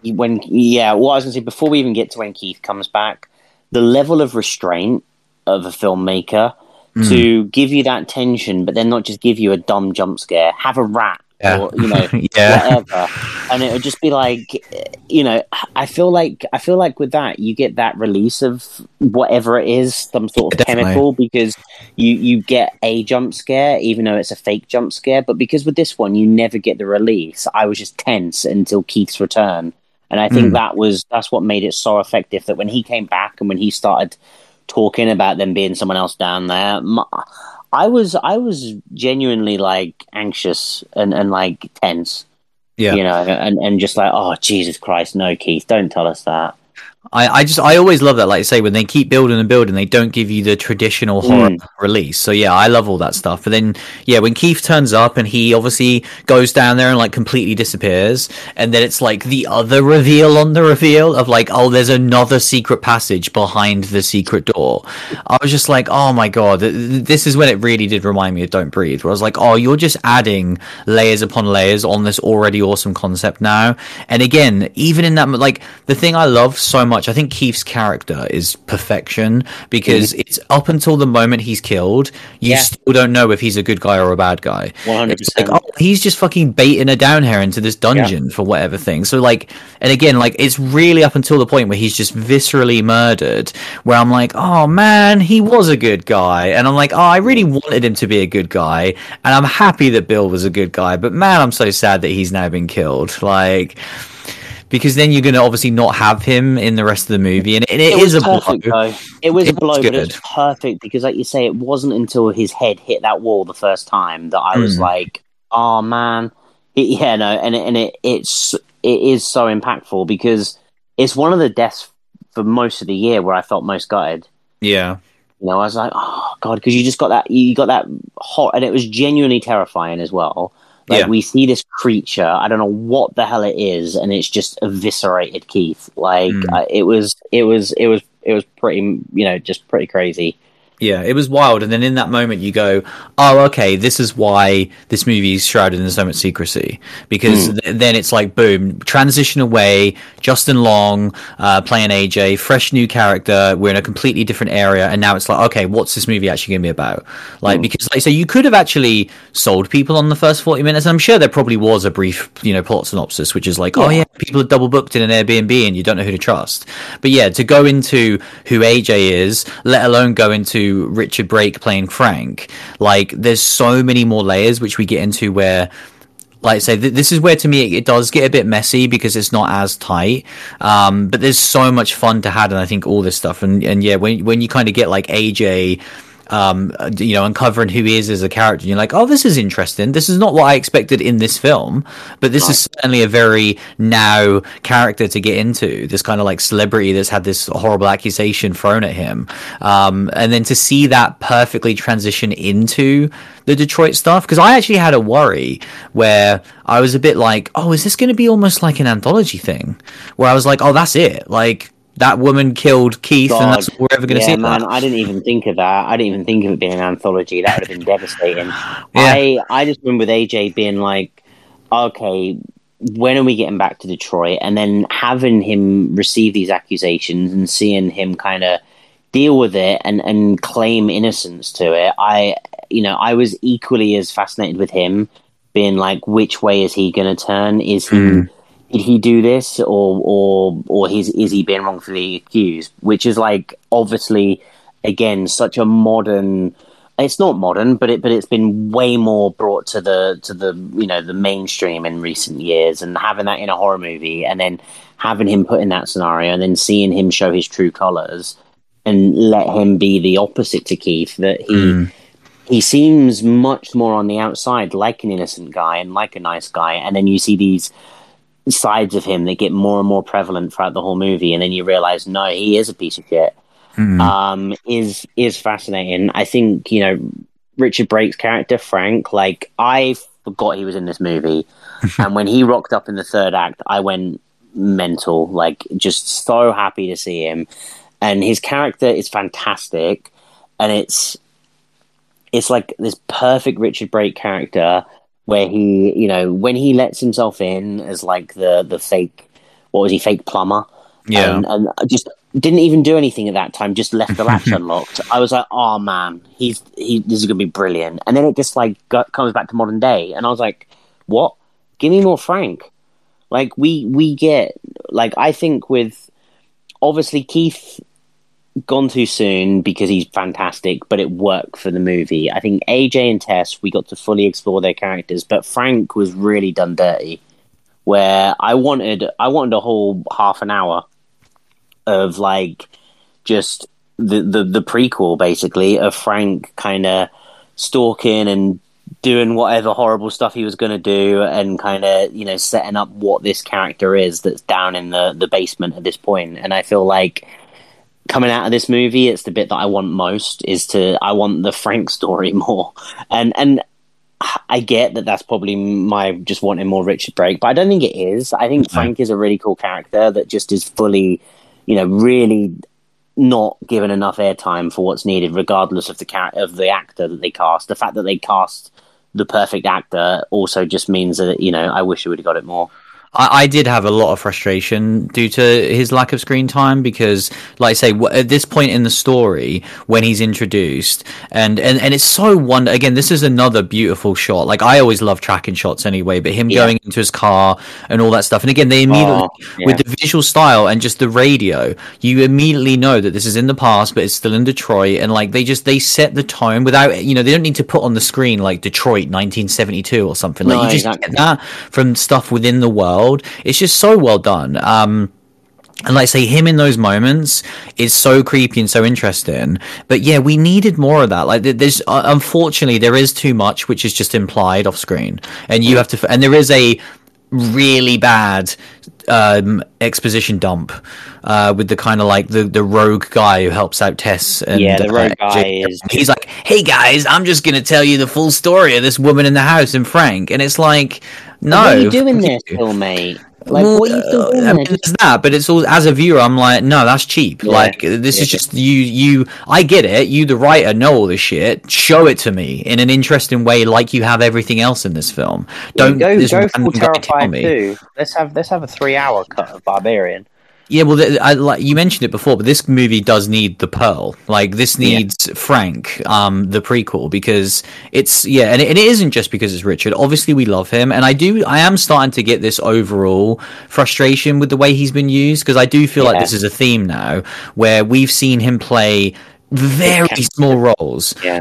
S2: when yeah, what I was going to say before we even get to when Keith comes back, the level of restraint of a filmmaker mm. to give you that tension, but then not just give you a dumb jump scare, have a rat yeah. or you know yeah. whatever, and it would just be like you know I feel like I feel like with that you get that release of whatever it is, some sort of Definitely. chemical because you you get a jump scare even though it's a fake jump scare, but because with this one you never get the release, I was just tense until Keith's return. And I think mm. that was that's what made it so effective. That when he came back and when he started talking about them being someone else down there. I was I was genuinely like anxious and, and like tense. Yeah. You know, and, and just like, oh Jesus Christ, no, Keith, don't tell us that.
S1: I, I just I always love that, like I say, when they keep building and building, they don't give you the traditional horror mm. release. So yeah, I love all that stuff. But then yeah, when Keith turns up and he obviously goes down there and like completely disappears, and then it's like the other reveal on the reveal of like, oh, there's another secret passage behind the secret door. I was just like, oh my god, this is when it really did remind me of Don't Breathe, where I was like, oh, you're just adding layers upon layers on this already awesome concept now. And again, even in that, like the thing I love so much. I think Keith's character is perfection because mm-hmm. it's up until the moment he's killed, you yeah. still don't know if he's a good guy or a bad guy.
S2: One hundred percent.
S1: Oh, he's just fucking baiting her down here into this dungeon yeah. for whatever thing. So like, and again, like it's really up until the point where he's just viscerally murdered. Where I'm like, oh man, he was a good guy, and I'm like, oh, I really wanted him to be a good guy, and I'm happy that Bill was a good guy, but man, I'm so sad that he's now been killed. Like because then you're going to obviously not have him in the rest of the movie, and it, it,
S2: it
S1: is a
S2: perfect,
S1: blow.
S2: Though. It was
S1: It
S2: a blow,
S1: was
S2: but it's perfect because, like you say, it wasn't until his head hit that wall the first time that I was
S1: Mm.
S2: like, "Oh man, It- yeah, no," and it, and it it's it is so impactful because it's one of the deaths for most of the year where I felt most gutted.
S1: Yeah,
S2: You know, I was like, "Oh god," because you just got that you got that hot, and it was genuinely terrifying as well. Like
S1: Yeah.
S2: we see this creature, I don't know what the hell it is, and it's just eviscerated Keith. Like
S1: Mm.
S2: uh, it was, it was, it was, it was pretty, you know, just pretty crazy.
S1: Yeah, it was wild. And then in that moment, you go, "Oh, okay, this is why this movie is shrouded in so much secrecy." Because th- then it's like, boom, transition away. Justin Long uh, playing AJ, fresh new character. We're in a completely different area, and now it's like, okay, what's this movie actually going to be about? Like, because like, so you could have actually sold people on the first forty minutes. And I'm sure there probably was a brief, you know, plot synopsis, which is like, oh yeah, people are double booked in an Airbnb, and you don't know who to trust. But yeah, to go into who AJ is, let alone go into Richard Brake playing Frank, like there's so many more layers which we get into where like say, th- this is where to me it, it does get a bit messy because it's not as tight. Um, but there's so much fun to have, and I think all this stuff, and and yeah, when when you kind of get like AJ. Um, you know, uncovering who he is as a character, you're like, oh, this is interesting. This is not what I expected in this film, but this is certainly a very now character to get into. This kind of like celebrity that's had this horrible accusation thrown at him, um, and then to see that perfectly transition into the Detroit stuff because I actually had a worry where I was a bit like, oh, is this going to be almost like an anthology thing? Where I was like, oh, that's it. Like that woman killed Keith, and that's all we're ever going to
S2: yeah,
S1: see.
S2: man,
S1: that.
S2: I didn't even think of that. I didn't even think of it being an anthology. That would have been devastating. I I just remember with AJ being like, okay, when are we getting back to Detroit? And then having him receive these accusations and seeing him kind of deal with it and and claim innocence to it. I you know I was equally as fascinated with him being like, which way is he going to turn? Is he
S1: Mm.
S2: Did he do this or or or he's is he being wrongfully accused? Which is like obviously again such a modern. It's not modern, but it but it's been way more brought to the to the you know the mainstream in recent years, and having that in a horror movie, and then having him put in that scenario, and then seeing him show his true colors, and let him be the opposite to Keith. That he hmm. he seems much more on the outside like an innocent guy and like a nice guy, and then you see these sides of him that get more and more prevalent throughout the whole movie, and then you realize no, he is a piece of shit. Um, is is fascinating. I think you know Richard Brake's character Frank. Like I forgot he was in this movie, and when he rocked up in the third act, I went mental. Like just so happy to see him, and his character is fantastic, and it's it's like this perfect Richard Brake character where he, you know, when he lets himself in as like the the fake, what was he, fake plumber?
S1: Yeah.
S2: and, and I just didn't even do anything at that time. Just left the latch unlocked. I was like, oh man, he's he. This is gonna be brilliant. And then it just like got, comes back to modern day, and I was like, what? Give me more Frank. Like we we get like I think with obviously Keith gone too soon because he's fantastic, but it worked for the movie. I think AJ and Tess we got to fully explore their characters, but Frank was really done dirty. Where I wanted I wanted a whole half an hour of like just the the, the prequel basically of Frank kind of stalking and doing whatever horrible stuff he was going to do and kind of you know setting up what this character is that's down in the the basement at this point and i feel like coming out of this movie it's the bit that i want most is to i want the frank story more and and i get that that's probably my just wanting more richard brake but i don't think it is i think frank is a really cool character that just is fully you know really not given enough airtime for what's needed, regardless of the char- of the actor that they cast. The fact that they cast the perfect actor also just means that you know I wish we would have got it more.
S1: I, I did have a lot of frustration due to his lack of screen time because, like I say, w- at this point in the story, when he's introduced, and, and, and it's so wonder. Again, this is another beautiful shot. Like I always love tracking shots anyway, but him
S2: Yeah.
S1: going into his car and all that stuff. And again, they immediately
S2: Oh, yeah.
S1: with the visual style and just the radio, you immediately know that this is in the past, but it's still in Detroit. And like they just they set the tone without you know they don't need to put on the screen like Detroit 1972 or something. Like
S2: No,
S1: you just
S2: exactly.
S1: get that from stuff within the world world. It's just so well done. Um, and like I say, him in those moments is so creepy and so interesting. But yeah, we needed more of that. Like, there's uh, unfortunately there is too much, which is just implied off screen, and you have to. And there is a really bad um, exposition dump uh, with the kind of like the, the rogue guy who helps out Tess. And,
S2: yeah, the rogue
S1: uh,
S2: guy is.
S1: He's like, "Hey guys, I'm just gonna tell you the full story of this woman in the house and Frank," and it's like, no,
S2: what are you doing this, Phil, mate? Like,
S1: well,
S2: what are you still
S1: uh,
S2: doing
S1: I mean, it's that, but it's all as a viewer, I'm like, no, that's cheap.
S2: Yeah.
S1: Like this is just you. You, I get it. You, the writer, know all this shit. Show it to me in an interesting way, like you have everything else in this film. Don't
S2: go
S1: this
S2: go
S1: random
S2: full Terrified too. Let's have let's have a three hour cut of Barbarian.
S1: Yeah, well, th- I, like you mentioned it before, but this movie does need the Pearl. Like this
S2: Yeah.
S1: needs Frank, um, the prequel, because it's yeah, and it, and it isn't just because it's Richard. Obviously, we love him, and I do. I am starting to get this overall frustration with the way he's been used because I do feel like this is a theme now where we've seen him play very small roles,
S2: Yeah.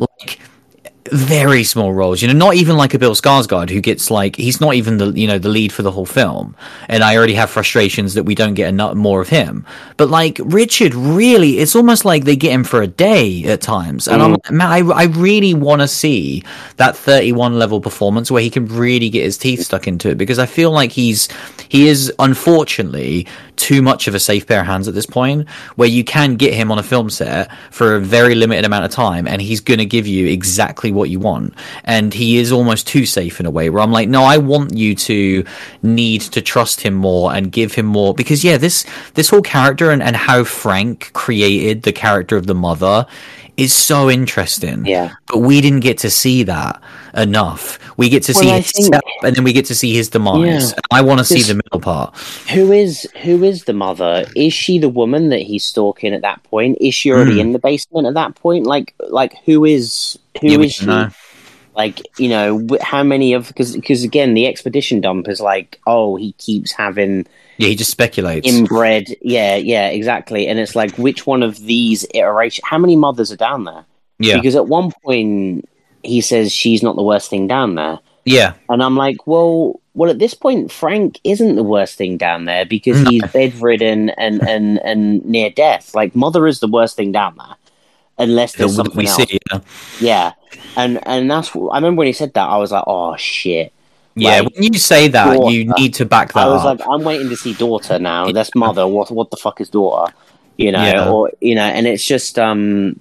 S1: Very small roles. You know, not even like a Bill Skarsgård who gets like he's not even the you know the lead for the whole film. And I already have frustrations that we don't get enough more of him. But like Richard, really, it's almost like they get him for a day at times. And I'm mm. like, man, I I really want to see that 31 level performance where he can really get his teeth stuck into it because I feel like he's he is unfortunately too much of a safe pair of hands at this point where you can get him on a film set for a very limited amount of time and he's going to give you exactly what you want. And he is almost too safe in a way where I'm like no I want you to need to trust him more and give him more. Because yeah this this whole character and, and how Frank created the character of the mother is so interesting
S2: Yeah.
S1: but we didn't get to see that enough we get to
S2: Well,
S1: see
S2: I
S1: his
S2: think-
S1: setup and then we get to see his demise
S2: Yeah.
S1: I want to see the middle part
S2: Who is who is the mother? Is she the woman that he's stalking at that point? Is she already
S1: Hmm.
S2: in the basement at that point? Like like who is who is
S1: Yeah, we
S2: she?
S1: know.
S2: Like you know how many of because because again the expedition dump is like oh he keeps having
S1: Yeah, he just speculates.
S2: inbred yeah yeah exactly and it's like which one of these iterations how many mothers are down there
S1: yeah,
S2: because at one point he says she's not the worst thing down there
S1: yeah,
S2: and I'm like, well, well, at this point, Frank isn't the worst thing down there because
S1: No.
S2: he's bedridden and, and, and near death. Like, Mother is the worst thing down there, unless there's something
S1: we
S2: else.
S1: see. Yeah,
S2: Yeah, and and that's I remember when he said that, I was like, oh shit.
S1: Yeah.
S2: Like,
S1: when you say that, you need to back that
S2: I was
S1: up.
S2: like, I'm waiting to see daughter now. That's mother. What what the fuck is daughter? You know,
S1: Yeah.
S2: or you know, and it's just um,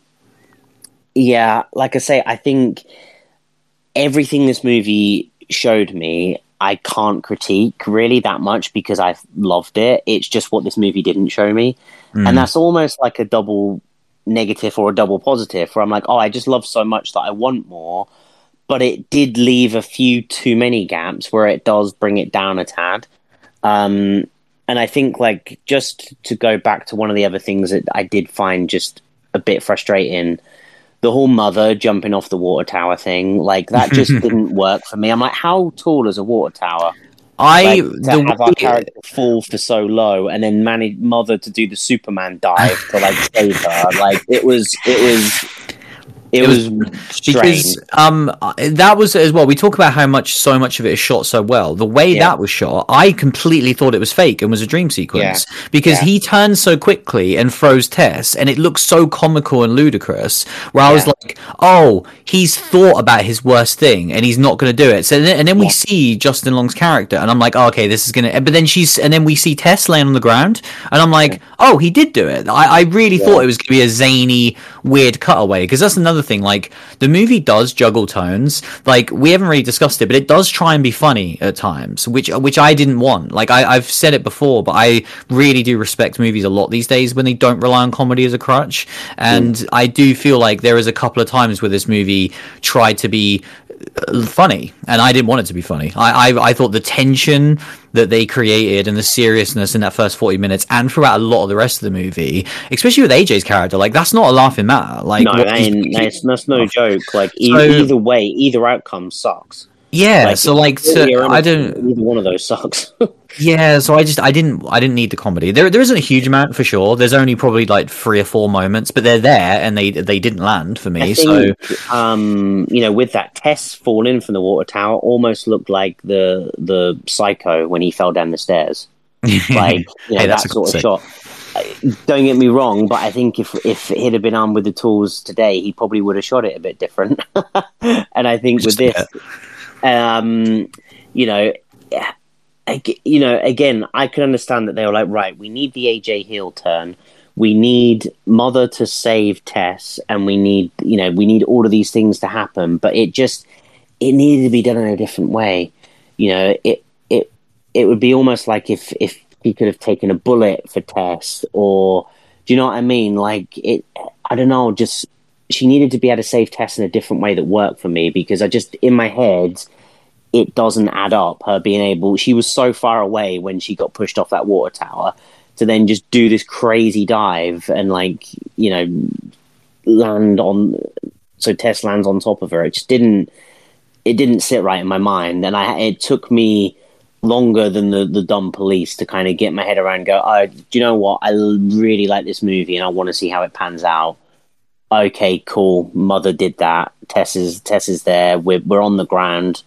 S2: yeah. Like I say, I think everything this movie showed me, I can't critique really that much because I loved it. It's just what this movie didn't show me,
S1: Mm.
S2: and that's almost like a double negative or a double positive. Where I'm like, oh, I just love so much that I want more. But it did leave a few too many gaps where it does bring it down a tad. Um, and I think, like, just to go back to one of the other things that I did find just a bit frustrating, the whole mother jumping off the water tower thing, like, that just didn't work for me. I'm like, how tall is a water tower?
S1: I
S2: Like, to
S1: the
S2: have our character fall for so low and then manage mother to do the Superman dive to like save her, like it was, it was, it,
S1: It
S2: was,
S1: was- because um that was as well. We talk about how much so much of it is shot so well. The way
S2: Yeah.
S1: that was shot, I completely thought it was fake and was a dream sequence because
S2: Yeah.
S1: he turns so quickly and froze Tess, and it looks so comical and ludicrous. Where I was like, oh, he's thought about his worst thing and he's not going to do it. So then, and then we see Justin Long's character, and I'm like, oh, okay, this is gonna. But then she's, and then we see Tess laying on the ground, and I'm like, oh, he did do it. I, I really thought it was gonna be a zany, weird cutaway because that's another thing. Like the movie does juggle tones. Like we haven't really discussed it, but it does try and be funny at times, which which I didn't want. Like I, I've said it before, but I really do respect movies a lot these days when they don't rely on comedy as a crutch. And mm. I do feel like there is a couple of times where this movie tried to be funny, and I didn't want it to be funny. I, I I thought the tension that they created and the seriousness in that first forty minutes, and throughout a lot of the rest of the movie, especially with AJ's character, like that's not a laughing matter. Like
S2: no,
S1: what
S2: that
S1: he's-
S2: ain't, that's, that's no oh. joke. Like e-
S1: So-
S2: either way, either outcome sucks.
S1: Yeah,
S2: Like,
S1: so like,
S2: Really
S1: so I don't.
S2: Either one of those sucks.
S1: Yeah, so I just I didn't I didn't need the comedy. There there isn't a huge amount for sure. There's only probably like three or four moments, but they're there and they they didn't land for me.
S2: I
S1: so
S2: um, you know, with that Tess falling from the water tower, almost looked like the the psycho when he fell down the stairs. Like you know,
S1: Hey,
S2: that sort of shot. Don't get me wrong, but I think if if he'd have been armed with the tools today, he probably would have shot it a bit different. and I think with
S1: Just a
S2: this, um, you know, you know, again, I can understand that they were like, right, we need the AJ heel turn. We need Mother to save Tess, and we need, you know, we need all of these things to happen. But it just, it needed to be done in a different way. You know, it, it, it would be almost like if if he could have taken a bullet for Tess, or do you know what I mean? Like it, I don't know, just she needed to be able to save Tess in a different way that worked for me because I just in my head it doesn't add up. Her being able, she was so far away when she got pushed off that water tower to then just do this crazy dive and like you know land on. So Tess lands on top of her. It just didn't. It didn't sit right in my mind, and I. It took me longer than the the dumb police to kind of get my head around. Go, oh, do you know what? I really like this movie, and I want to see how it pans out. Okay, cool. Mother did that. Tess is Tess is there. We're we're on the ground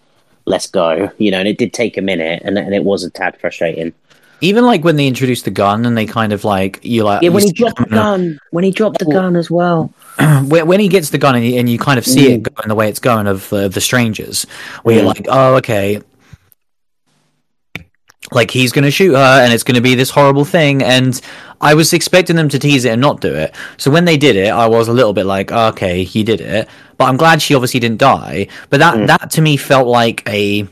S2: let's go. You know, and it did take a minute, and and it was a tad frustrating.
S1: even like when they introduced the gun and they kind of like you like
S2: Yeah, when he dropped the gun, when he dropped the gun as well.
S1: when, when he gets the gun and you, and you kind of see
S2: Mm.
S1: it going the way it's going of uh, the strangers, where you're
S2: Mm.
S1: like, oh, okay, like he's going to shoot her and it's going to be this horrible thing. And I was expecting them to tease it and not do it. So when they did it, I was a little bit like, okay, he did it. But I'm glad she obviously didn't die. But that
S2: Mm.
S1: that to me felt like a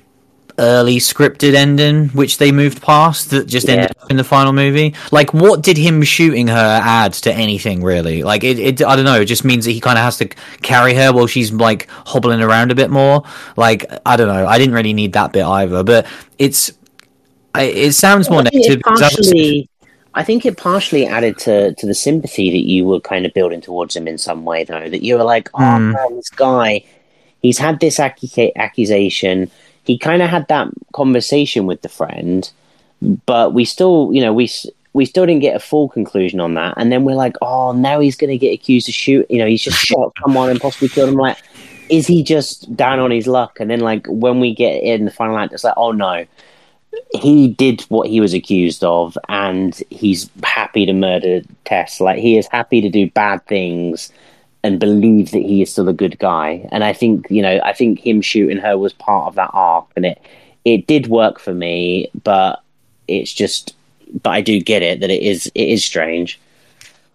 S1: early scripted ending, which they moved past that just ended up in the final movie. Like, what did him shooting her add to anything really? Like, it, it I don't know. It just means that he kind of has to carry her while she's like hobbling around a bit more. Like, I don't know. I didn't really need that bit either, but it's. I, it sounds more negative. I
S2: partially, I think it partially added to, to the sympathy that you were kind of building towards him in some way, though. That you were like, oh
S1: Mm.
S2: man, this guy, he's had this accu- accusation. He kind of had that conversation with the friend, but we still, you know, we we still didn't get a full conclusion on that. And then we're like, oh, now he's going to get accused of shoot. You know, he's just shot someone and possibly killed him. Like, is he just down on his luck? And then like when we get in the final act, it's like, oh no, he did what he was accused of, and he's happy to murder Tess. Like he is happy to do bad things and believe that he is still a good guy. And I think you know, I think him shooting her was part of that arc, and it it did work for me. But it's just, but I do get it that it is it is strange.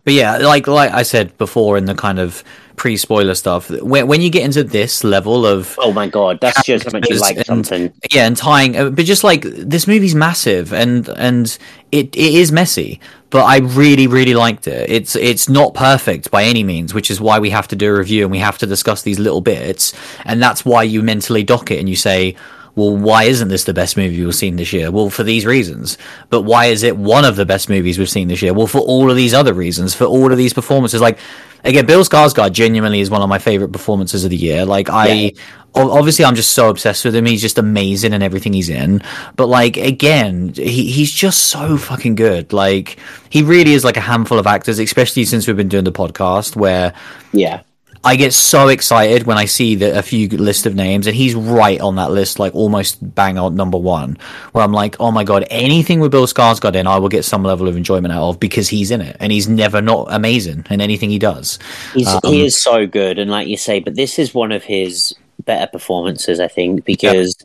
S1: But yeah, like like I said before in the kind of pre spoiler stuff, when when you get into this level of
S2: Oh my god, that's just how much you like
S1: and-
S2: something.
S1: yeah, and tying, uh, but just like this movie's massive and and it it is messy, but I really really liked it. It's it's not perfect by any means, which is why we have to do a review and we have to discuss these little bits, and that's why you mentally dock it and you say. Well, why isn't this the best movie we've seen this year? Well, for these reasons. But why is it one of the best movies we've seen this year? Well, for all of these other reasons, for all of these performances. Like, again, Bill Skarsgård genuinely is one of my favorite performances of the year. Like, I
S2: Yeah.
S1: obviously I'm just so obsessed with him. He's just amazing in everything he's in. But like again, he he's just so fucking good. Like he really is like a handful of actors, especially since we've been doing the podcast where
S2: Yeah,
S1: I get so excited when I see the, a few list of names, and he's right on that list, like almost bang on number one. Where I'm like, oh my god, anything with Bill Skarsgård in, I will get some level of enjoyment out of because he's in it, and he's never not amazing in anything he does.
S2: He's,
S1: Um,
S2: he is so good, and like you say, but this is one of his better performances, I think, because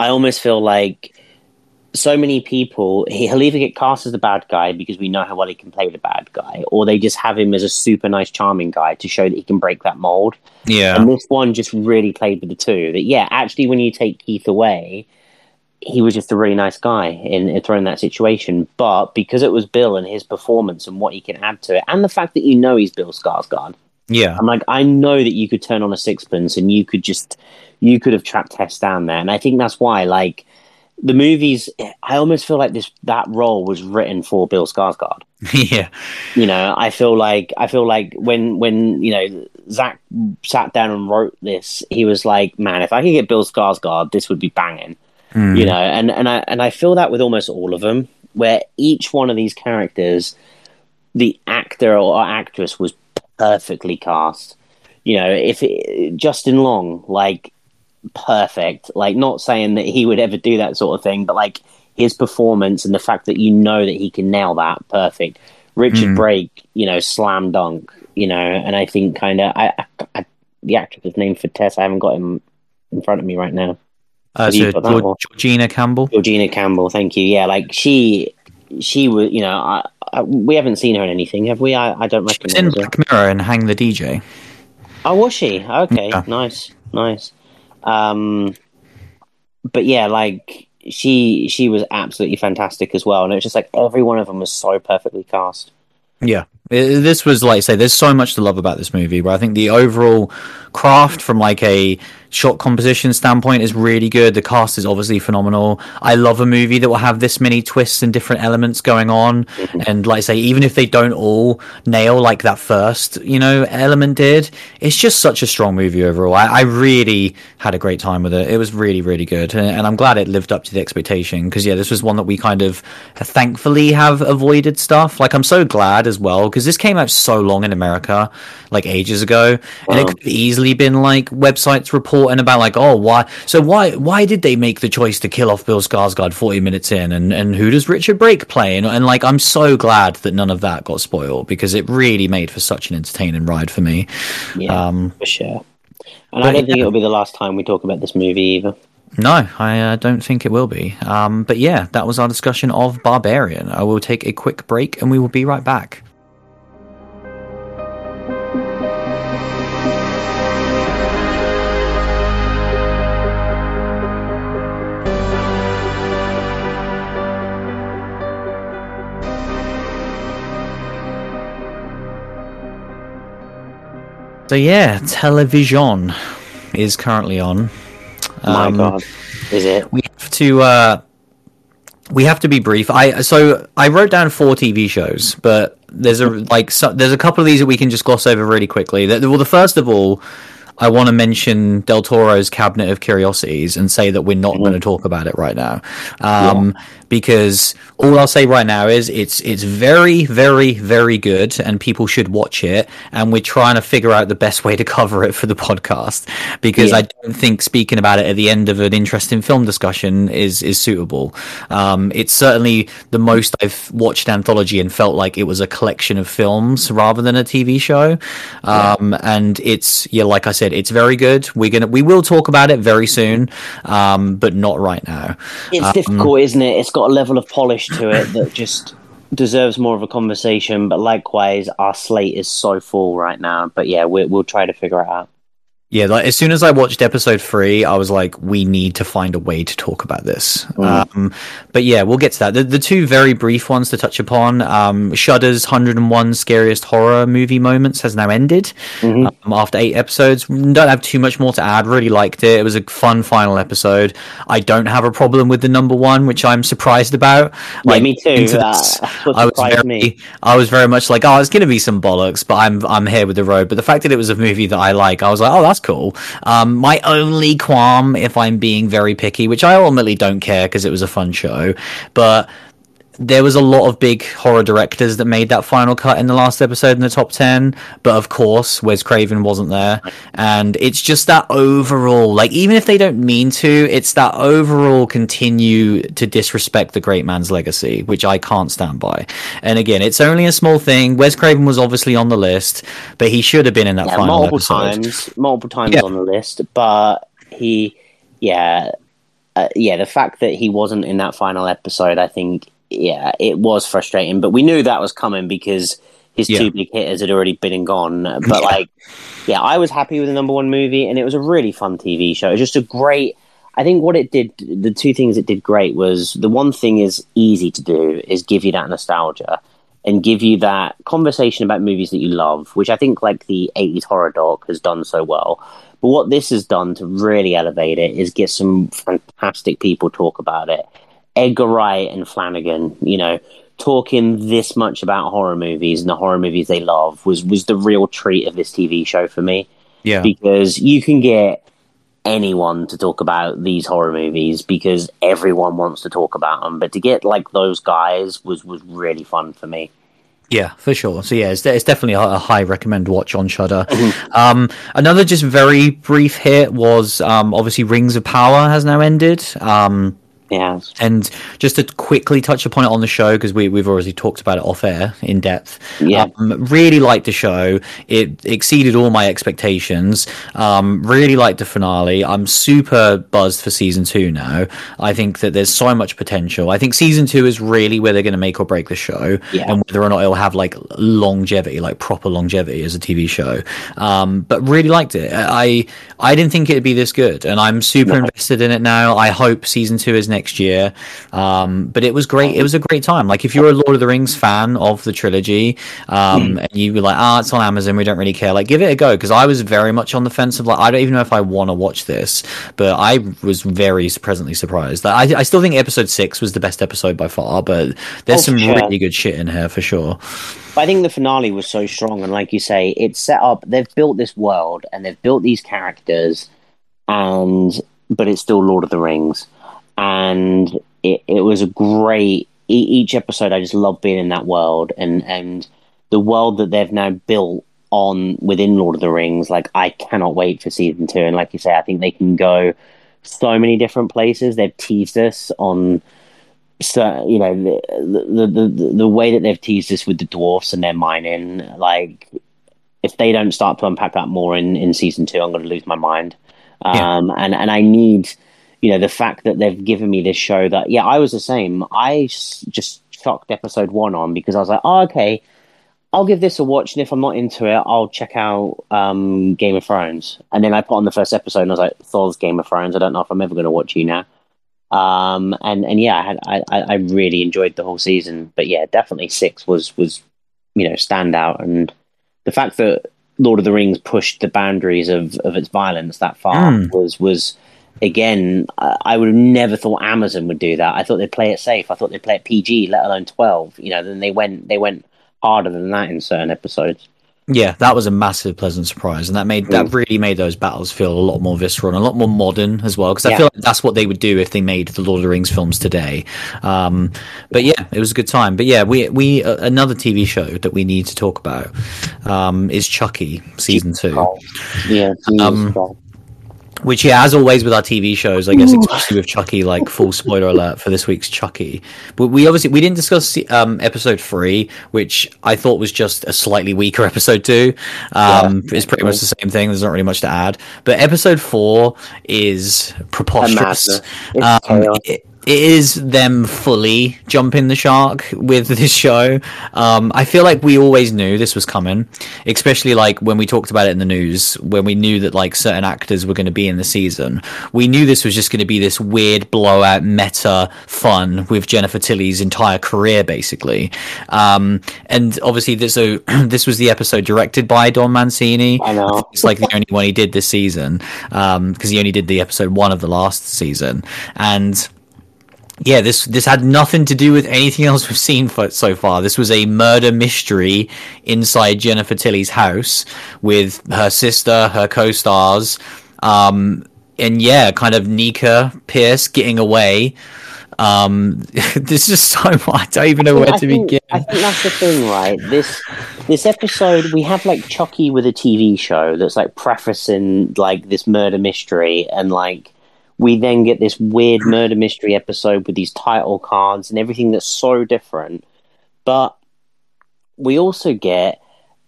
S2: I almost feel like so many people he- he'll either get cast as the bad guy because we know how well he can play the bad guy, or they just have him as a super nice, charming guy to show that he can break that mold.
S1: Yeah,
S2: And this one just really played with the two. That yeah, actually, when you take Keith away, he was just a really nice guy in, in throwing that situation. But because it was Bill and his performance and what he can add to it, and the fact that you know he's Bill Skarsgård,
S1: yeah,
S2: I'm like, I know that you could turn on a sixpence and you could just, you could have trapped Tess down there. And I think that's why, like, the movies, I almost feel like this, that role was written for Bill Skarsgård.
S1: yeah.
S2: You know, I feel like, I feel like when, when, you know, Zach sat down and wrote this, he was like, "Man, if I could get Bill Skarsgård, this would be banging."
S1: Hmm.
S2: You know, and and I and I feel that with almost all of them, where each one of these characters, the actor or actress was perfectly cast. You know, if it, Justin Long, like perfect, like not saying that he would ever do that sort of thing, but like his performance and the fact that you know that he can nail that perfect. Richard
S1: Mm.
S2: Brake, you know, slam dunk, you know, and I think kind of I, I, I the actress name for Tess, I haven't got him in front of me right now.
S1: Uh, so Georg- Georgina Campbell.
S2: Georgina Campbell, thank you. Yeah, like she, she was, you know, I, I, we haven't seen her in anything, have we? I, I don't
S1: She was in
S2: recognize.
S1: Black Mirror and Hang the DJ.
S2: Oh, was she? Okay,
S1: Yeah.
S2: nice, nice. Um, but yeah, like she, she was absolutely fantastic as well, and it was just like every one of them was so perfectly cast.
S1: Yeah, This was like say. There's so much to love about this movie, but I think the overall craft from like a shot composition standpoint is really good. The cast is obviously phenomenal. I love a movie that will have this many twists and different elements going on, mm-hmm. and like I say, even if they don't all nail like that first, you know, element did, it's just such a strong movie overall. I, I really had a great time with it. It was really, really good, and, and I'm glad it lived up to the expectation because yeah, this was one that we kind of thankfully have avoided stuff. Like I'm so glad as well because this came out so long in America, like ages ago, and it could have easily been like websites reporting about like, oh, why? So why why did they make the choice to kill off Bill Skarsgård 40 minutes in, and and who does Richard Brake play? And, and like, I'm so glad that none of that got spoiled because it really made for such an entertaining ride for me.
S2: Yeah,
S1: Um,
S2: for sure. And I don't think it'll be the last time we talk about this movie either.
S1: No, I uh, don't think it will be. Um, but yeah, that was our discussion of Barbarian. I will take a quick break and we will be right back. So yeah, television is currently on.
S2: My
S1: Um,
S2: God, is it?
S1: we have to uh we have to be brief i so i wrote down four tv shows but there's a like so, there's a couple of these that we can just gloss over really quickly well the first of all i want to mention del toro's cabinet of curiosities and say that we're not going to talk about it right now um because all i'll say right now is it's it's very very very good and people should watch it and we're trying to figure out the best way to cover it for the podcast because
S2: Yeah.
S1: i don't think speaking about it at the end of an interesting film discussion is is suitable. Um, it's certainly the most I've watched anthology and felt like it was a collection of films rather than a TV show. Um, And it's yeah, like I said, it's very good. We're gonna we will talk about it very soon, um, but not right now.
S2: It's
S1: Um,
S2: difficult, isn't it? It's got a level of polish to it that just deserves more of a conversation. But likewise, our slate is so full right now. But yeah, we, we'll try to figure it out.
S1: Yeah, like as soon as I watched episode three, I was like, we need to find a way to talk about this. Um, but yeah, we'll get to that. The, the two very brief ones to touch upon um, Shudder's 101 Scariest Horror Movie Moments has now ended um, after eight episodes. Don't have too much more to add. Really liked it. It was a fun final episode. I don't have a problem with the number one, which I'm surprised about.
S2: Yeah, me too. Uh, what
S1: I was very,
S2: me.
S1: I was very much like, oh, it's going to be some bollocks, but I'm I'm here with the road. But the fact that it was a movie that I like, I was like, oh, that's cool. Um, my only qualm, if I'm being very picky, which I ultimately don't care because it was a fun show, but there was a lot of big horror directors that made that final cut in the last episode in the top 10 but of course wes craven wasn't there and it's just that overall like even if they don't mean to it's that overall continue to disrespect the great man's legacy which i can't stand by and again it's only a small thing wes craven was obviously on the list but he should have been in that
S2: Yeah,
S1: final
S2: multiple
S1: episode
S2: times, multiple times
S1: Yeah.
S2: on the list. But he, yeah, uh, yeah, the fact that he wasn't in that final episode, I think, yeah, it was frustrating. But we knew that was coming because his
S1: Yeah.
S2: two big hitters had already been and gone. But
S1: Yeah.
S2: like, yeah, I was happy with the number one movie, and it was a really fun TV show. It was just a great. I think what it did, the two things it did great was the one thing is easy to do is give you that nostalgia and give you that conversation about movies that you love, which I think like the 80s horror doc has done so well. But what this has done to really elevate it is get some fantastic people talk about it. Edgar Wright and Flanagan, you know, talking this much about horror movies and the horror movies they love was was the real treat of this TV show for me.
S1: Yeah.
S2: Because you can get anyone to talk about these horror movies because everyone wants to talk about them, but to get like those guys was was really fun for me.
S1: Yeah, for sure. So yeah, it's, it's definitely a, a high recommend watch on Shudder. um, another just very brief hit was um, obviously Rings of Power has now ended. Um,
S2: Yeah.
S1: and just to quickly touch upon it on the show because we, we've already talked about it off air in depth.
S2: Yeah.
S1: Um, really liked the show. It exceeded all my expectations. Um, really liked the finale. I'm super buzzed for season two now. I think that there's so much potential. I think season two is really where they're going to make or break the show
S2: Yeah.
S1: and whether or not it'll have like longevity, like proper longevity as a TV show. Um, but really liked it. I I didn't think it'd be this good, and I'm super invested in it now. I hope season two is next year. Um, but it was great. It was a great time. Like if you're a Lord of the Rings fan of the trilogy, um, and you were like, ah, it's on Amazon, we don't really care. Like give it a go because I was very much on the fence of like I don't even know if I want to watch this, but I was very presently surprised. I, I still think episode six was the best episode by far, but there's
S2: Oh,
S1: some
S2: sure.
S1: really good shit in here for sure.
S2: But I think the finale was so strong, and like you say, it's set up. They've built this world, and they've built these characters, and but it's still Lord of the Rings, and it, it was a great. E- each episode, I just love being in that world, and and the world that they've now built on within Lord of the Rings. Like I cannot wait for season two, and like you say, I think they can go so many different places. They've teased us on so you know the, the the the way that they've teased us with the dwarfs and their mining like if they don't start to unpack that more in in season two i'm going to lose my mind
S1: Yeah.
S2: um and and i need you know the fact that they've given me this show that yeah i was the same i just chucked episode one on because i was like oh okay I'll give this a watch, and if I'm not into it, I'll check out um, Game of Thrones. And then I put on the first episode, and I was like, "Thor's Game of Thrones." I don't know if I'm ever going to watch you now. Um, and and yeah, I, had, I I really enjoyed the whole season. But yeah, definitely six was was you know standout, and the fact that Lord of the Rings pushed the boundaries of of its violence that far
S1: Mm.
S2: was was again. I would have never thought Amazon would do that. I thought they'd play it safe. I thought they'd play it PG, let alone twelve. You know, then they went they went harder than that in certain episodes.
S1: Yeah, that was a massive pleasant surprise, and that made that really made those battles feel a lot more visceral and a lot more modern as well. Because I
S2: Yeah.
S1: feel like that's what they would do if they made the Lord of the Rings films today. Um, but yeah, it was a good time. But yeah, we we uh, another TV show that we need to talk about um, is Chucky season two.
S2: Yeah,
S1: Um, Which, yeah, as always with our TV shows, I guess, especially with Chucky, like full spoiler alert for this week's Chucky. But we obviously we didn't discuss um, episode three, which I thought was just a slightly weaker episode two. Um, it's pretty much the same thing. There's not really much to add. But episode four is preposterous. Um, it, it is them fully jumping the shark with this show. Um, I feel like we always knew this was coming, especially like when we talked about it in the news, when we knew that like certain actors were going to be in the season. We knew this was just going to be this weird blowout meta fun with Jennifer Tilly's entire career, basically. Um, and obviously, this so this was the episode directed by Don Mancini.
S2: I know.
S1: it's like the only one he did this season because he only did the episode one of the last season, and yeah, this this had nothing to do with anything else we've seen for, so far. This was a murder mystery inside Jennifer Tilly's house with her sister, her co-stars, um, and yeah, kind of Nica Pierce getting away. Um, there's just so much. I don't even know where
S2: I
S1: to
S2: think,
S1: begin.
S2: I think that's the thing, right? This this episode, we have like Chucky with a TV show that's like prefacing like this murder mystery, and like we then get this weird murder mystery episode with these title cards and everything that's so different. But we also get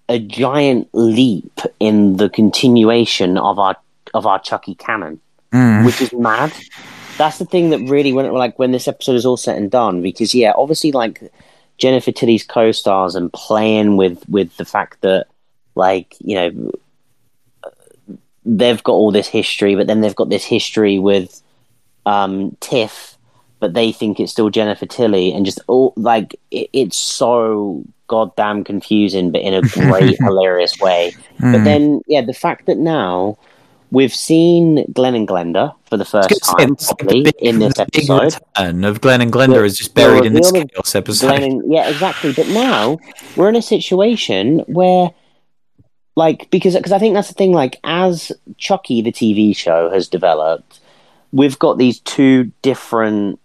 S2: a giant leap in the continuation of our of our Chucky canon
S1: Mm.
S2: which is mad. That's the thing that really when like when this episode is all said and done, because yeah, obviously like Jennifer Tilly's co-stars and playing with with the fact that like you know they've got all this history, but then they've got this history with um, Tiff, but they think it's still Jennifer Tilly, and just all like it, it's so goddamn confusing, but in a great hilarious way. But then yeah, the fact that now We've seen Glen and Glenda for the first time properly big, in this episode.
S1: And of Glen and Glenda the, is just buried in this chaos episode.
S2: And, yeah, exactly. But now we're in a situation where, like, because because I think that's the thing. Like, as Chucky the TV show has developed, we've got these two different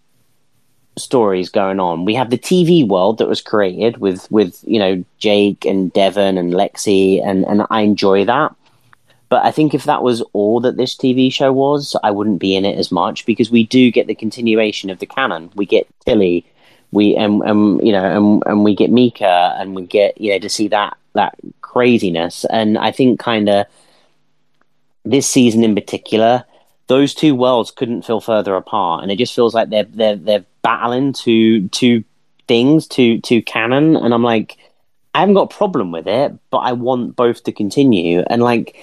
S2: stories going on. We have the TV world that was created with with you know Jake and Devon and Lexy, and and I enjoy that. But I think if that was all that this TV show was, I wouldn't be in it as much because we do get the continuation of the canon. We get Tilly, we and, and you know, and, and we get Nica, and we get you know to see that that craziness. And I think kind of this season in particular, those two worlds couldn't feel further apart, and it just feels like they're they're they're battling to two things to to canon, and I'm like. I haven't got a problem with it, but I want both to continue. And like,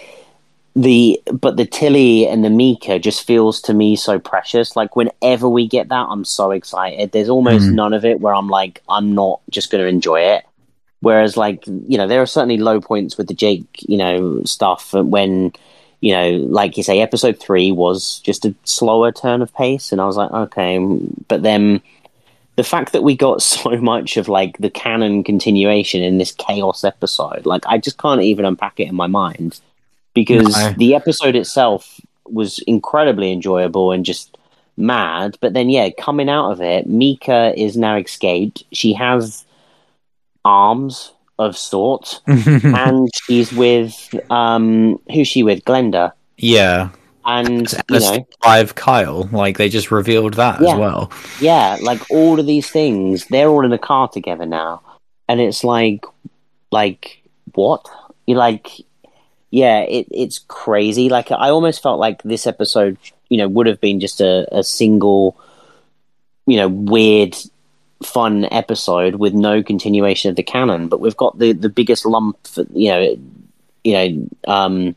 S2: the but the Tilly and the Nica just feels to me so precious. Like whenever we get that, I'm so excited. There's almost mm. none of it where I'm like, I'm not just going to enjoy it. Whereas, like you know, there are certainly low points with the Jake, you know, stuff when you know, like you say, episode three was just a slower turn of pace, and I was like, okay, but then the fact that we got so much of like the canon continuation in this chaos episode, like I just can't even unpack it in my mind because no. the episode itself was incredibly enjoyable and just mad. But then, yeah, coming out of it, Nica is now escaped. She has arms of sorts, and she's with um, who's she with? Glenda.
S1: Yeah.
S2: And you know,
S1: five Kyle, like they just revealed that
S2: yeah,
S1: as well.
S2: Yeah, like all of these things, they're all in a car together now, and it's like, like what? You like yeah, it, it's crazy. Like I almost felt like this episode, you know, would have been just a, a single, you know, weird, fun episode with no continuation of the canon. But we've got the the biggest lump, you know, you know, um,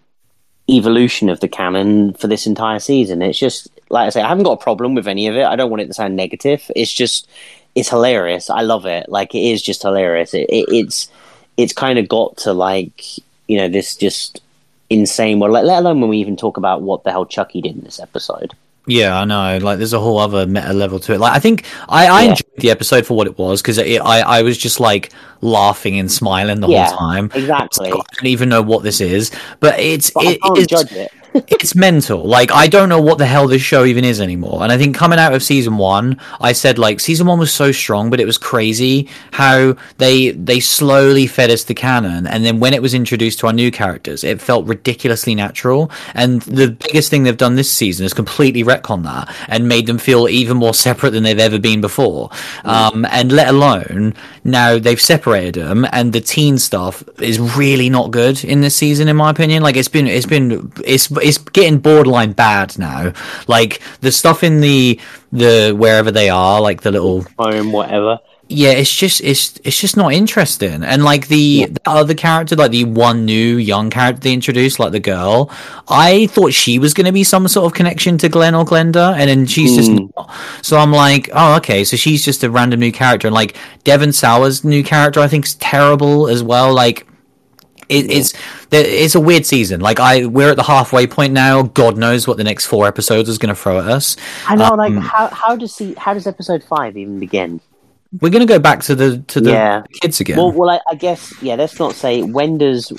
S2: evolution of the canon for this entire season. It's just like I say, I haven't got a problem with any of it. I don't want it to sound negative. It's just it's hilarious. I love it. Like it is just hilarious. It, it, it's it's kind of got to like you know, this just insane world. Let, let alone when we even talk about what the hell Chucky did in this episode.
S1: Yeah, I know. Like, there's a whole other meta level to it. Like, I think I, I yeah. enjoyed the episode for what it was because I, I was just like laughing and smiling the yeah, whole time.
S2: Exactly.
S1: I, like, I don't even know what this is, but it's but it, it's, judge it it's mental. Like I don't know what the hell this show even is anymore. And I think coming out of season one, I said like season one was so strong, but it was crazy how they they slowly fed us the canon, and then when it was introduced to our new characters, it felt ridiculously natural. And the biggest thing they've done this season is completely retcon that and made them feel even more separate than they've ever been before. Um, and let alone now they've separated them, and the teen stuff is really not good in this season, in my opinion. Like it's been it's been it's it's getting borderline bad now. Like the stuff in the the wherever they are, like the little
S2: home, whatever.
S1: Yeah, it's just it's it's just not interesting. And like the, yeah. the other character, like the one new young character they introduced, like the girl, I thought she was going to be some sort of connection to Glen or Glenda, and then she's mm. just not. So I'm like, oh, okay, so she's just a random new character, and like Devon Sawa's new character, I think is terrible as well. Like it, it's it's a weird season. Like I, we're at the halfway point now. God knows what the next four episodes is going to throw at us.
S2: I know. Um, like how how does he, how does episode five even begin?
S1: We're going to go back to the to the yeah. kids again.
S2: Well, well, I, I, guess yeah. Let's not say when does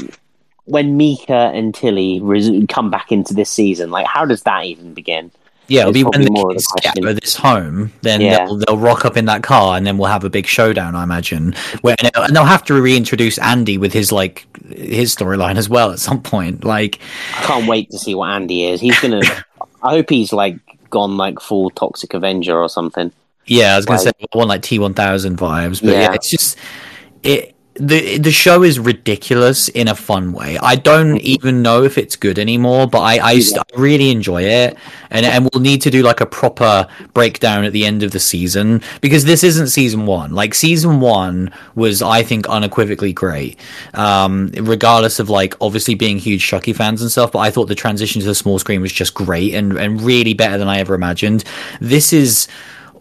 S2: when Nica and Tilly res- come back into this season. Like, how does that even begin?
S1: Yeah, it'll be when the kids get out of this home, then yeah. they'll, they'll rock up in that car, and then we'll have a big showdown. I imagine, Where, and they'll have to reintroduce Andy with his like his storyline as well at some point. Like,
S2: I can't wait to see what Andy is. He's gonna. I hope he's like gone like full Toxic Avenger or something.
S1: Yeah, I was gonna like, say one like T one thousand vibes, but yeah. yeah, it's just it the the show is ridiculous in a fun way. I don't even know if it's good anymore, but I I, yeah. I, really enjoy it, and and we'll need to do like a proper breakdown at the end of the season because this isn't season one. Like season one was, I think, unequivocally great, um, regardless of like obviously being huge Chucky fans and stuff. But I thought the transition to the small screen was just great and and really better than I ever imagined. This is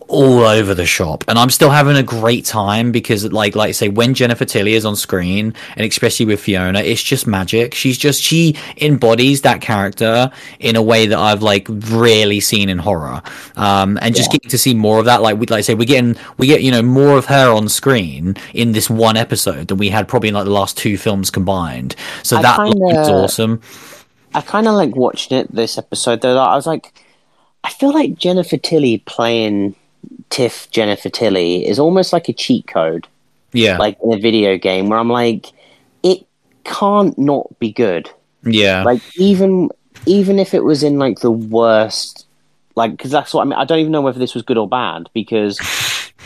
S1: all over the shop, and I'm still having a great time because, like, like I say, when Jennifer Tilly is on screen, and especially with Fiona, it's just magic. She's just she embodies that character in a way that I've like rarely seen in horror, um, and just
S2: Yeah.
S1: getting to see more of that. Like we like I say, we're getting we get you know more of her on screen in this one episode than we had probably in like the last two films combined. So
S2: I
S1: that
S2: kinda-
S1: is awesome.
S2: I kind of like watching it this episode though. I was like, I feel like Jennifer Tilly playing Tiff Jennifer Tilly is almost like a cheat code,
S1: Yeah,
S2: like in a video game where I'm like, it can't not be good.
S1: yeah,
S2: Like even even if it was in like the worst, like because that's what I mean. I don't even know whether this was good or bad because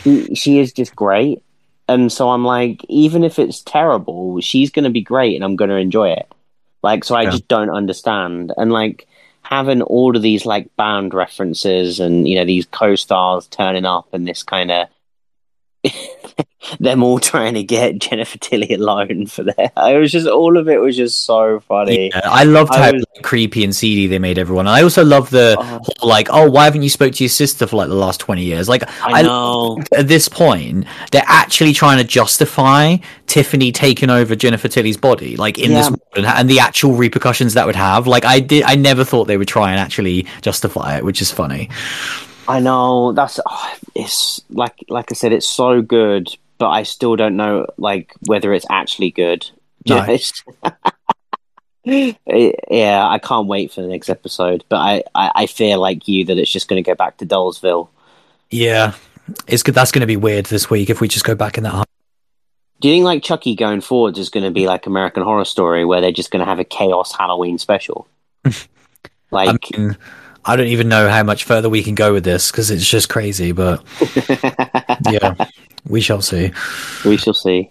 S2: she, she is just great, and so I'm like, even if it's terrible, she's going to be great, and I'm going to enjoy it. Like, so I
S1: Yeah.
S2: just don't understand, and like having all of these like band references and you know these co-stars turning up and this kind of them all trying to get Jennifer Tilly alone for that. It was just all of it was just so funny.
S1: Yeah, I loved
S2: I
S1: how
S2: was-
S1: like, creepy and seedy they made everyone. I also love the
S2: Oh.
S1: whole, like, oh, why haven't you spoke to your sister for like the last twenty years? Like,
S2: I know.
S1: at this point, they're actually trying to justify Tiffany taking over Jennifer Tilly's body, like in this
S2: Yeah.
S1: world, and, and the actual repercussions that would have. Like, I did, I never thought they would try and actually justify it, which is funny.
S2: I know that's oh, it's like like I said, it's so good, but I still don't know like whether it's actually good.
S1: No.
S2: Yeah, I can't wait for the next episode, but I, I, I fear like you that it's just going to go back to Dollsville.
S1: Yeah, it's good. That's going to be weird this week if we just go back in that.
S2: Do you think like Chucky going forwards is going to be like American Horror Story, where they're just going to have a chaos Halloween special? like,
S1: I mean, I don't even know how much further we can go with this because it's just crazy. But yeah, we shall see.
S2: we shall see.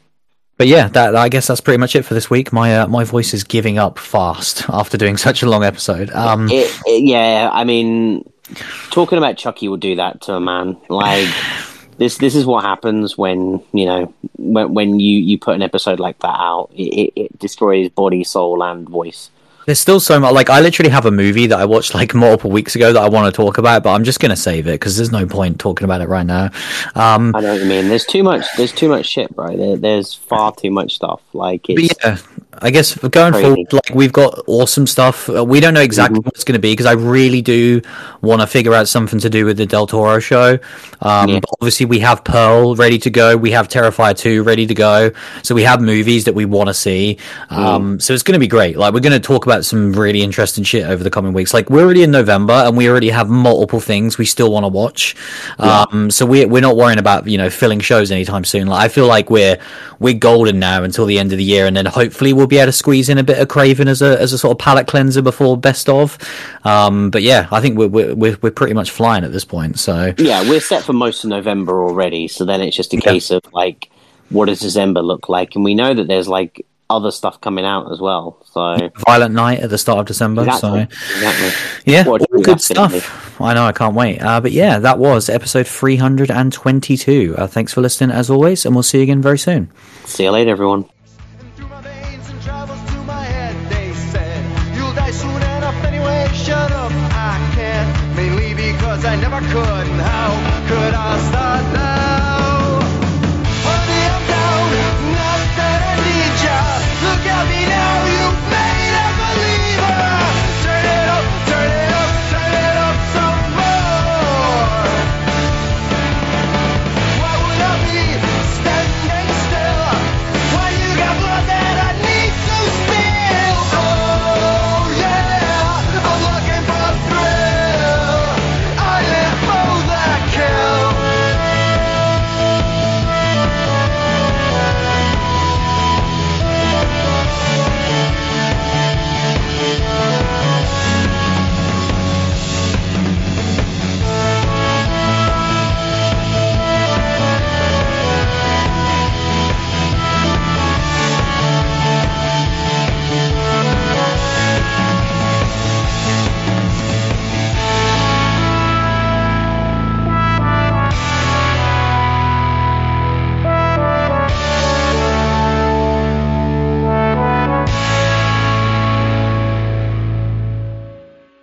S1: But yeah, that I guess that's pretty much it for this week. My uh, my voice is giving up fast after doing such a long episode. Um,
S2: It, it, yeah, I mean, talking about Chucky will do that to a man. Like this, this is what happens when you know when when you you put an episode like that out. It, it, it destroys body, soul, and voice.
S1: There's still so much. Like I literally have a movie that I watched like multiple weeks ago that I want to talk about, but I'm just gonna save it because there's no point talking about it right now. Um,
S2: I know what you mean. There's too much. There's too much shit, bro. There, there's far too much stuff. Like it's
S1: yeah, I guess for going
S2: Crazy.
S1: forward, like we've got awesome stuff. Uh, we don't know exactly what it's going to be because I really do want to figure out something to do with the Del Toro show. Um,
S2: Yeah.
S1: obviously, we have Pearl ready to go. We have Terrifier two ready to go. So we have movies that we want to see. Um, so it's going to be great. Like we're going to talk about some really interesting shit over the coming weeks. Like we're already in November and we already have multiple things we still want to watch. Um, so we we're not worrying about you know filling shows anytime soon. Like I feel like we're we're golden now until the end of the year, and then hopefully we'll be able to squeeze in a bit of Craven as a as a sort of palate cleanser before best of. Um, but yeah, I think we're we're we're, we're pretty much flying at this point. So
S2: yeah, we're set for most of November already. So then it's just a
S1: Yeah.
S2: case of like, what does December look like? And we know that there's like other stuff coming out as well. So
S1: Violent Night at the start of December.
S2: Exactly.
S1: So
S2: exactly.
S1: yeah, all good stuff. I know I can't wait. Uh, but yeah, that was episode 322. Uh, thanks for listening as always, and we'll see you again very soon.
S2: See you later, everyone. I never could. And how could I stop?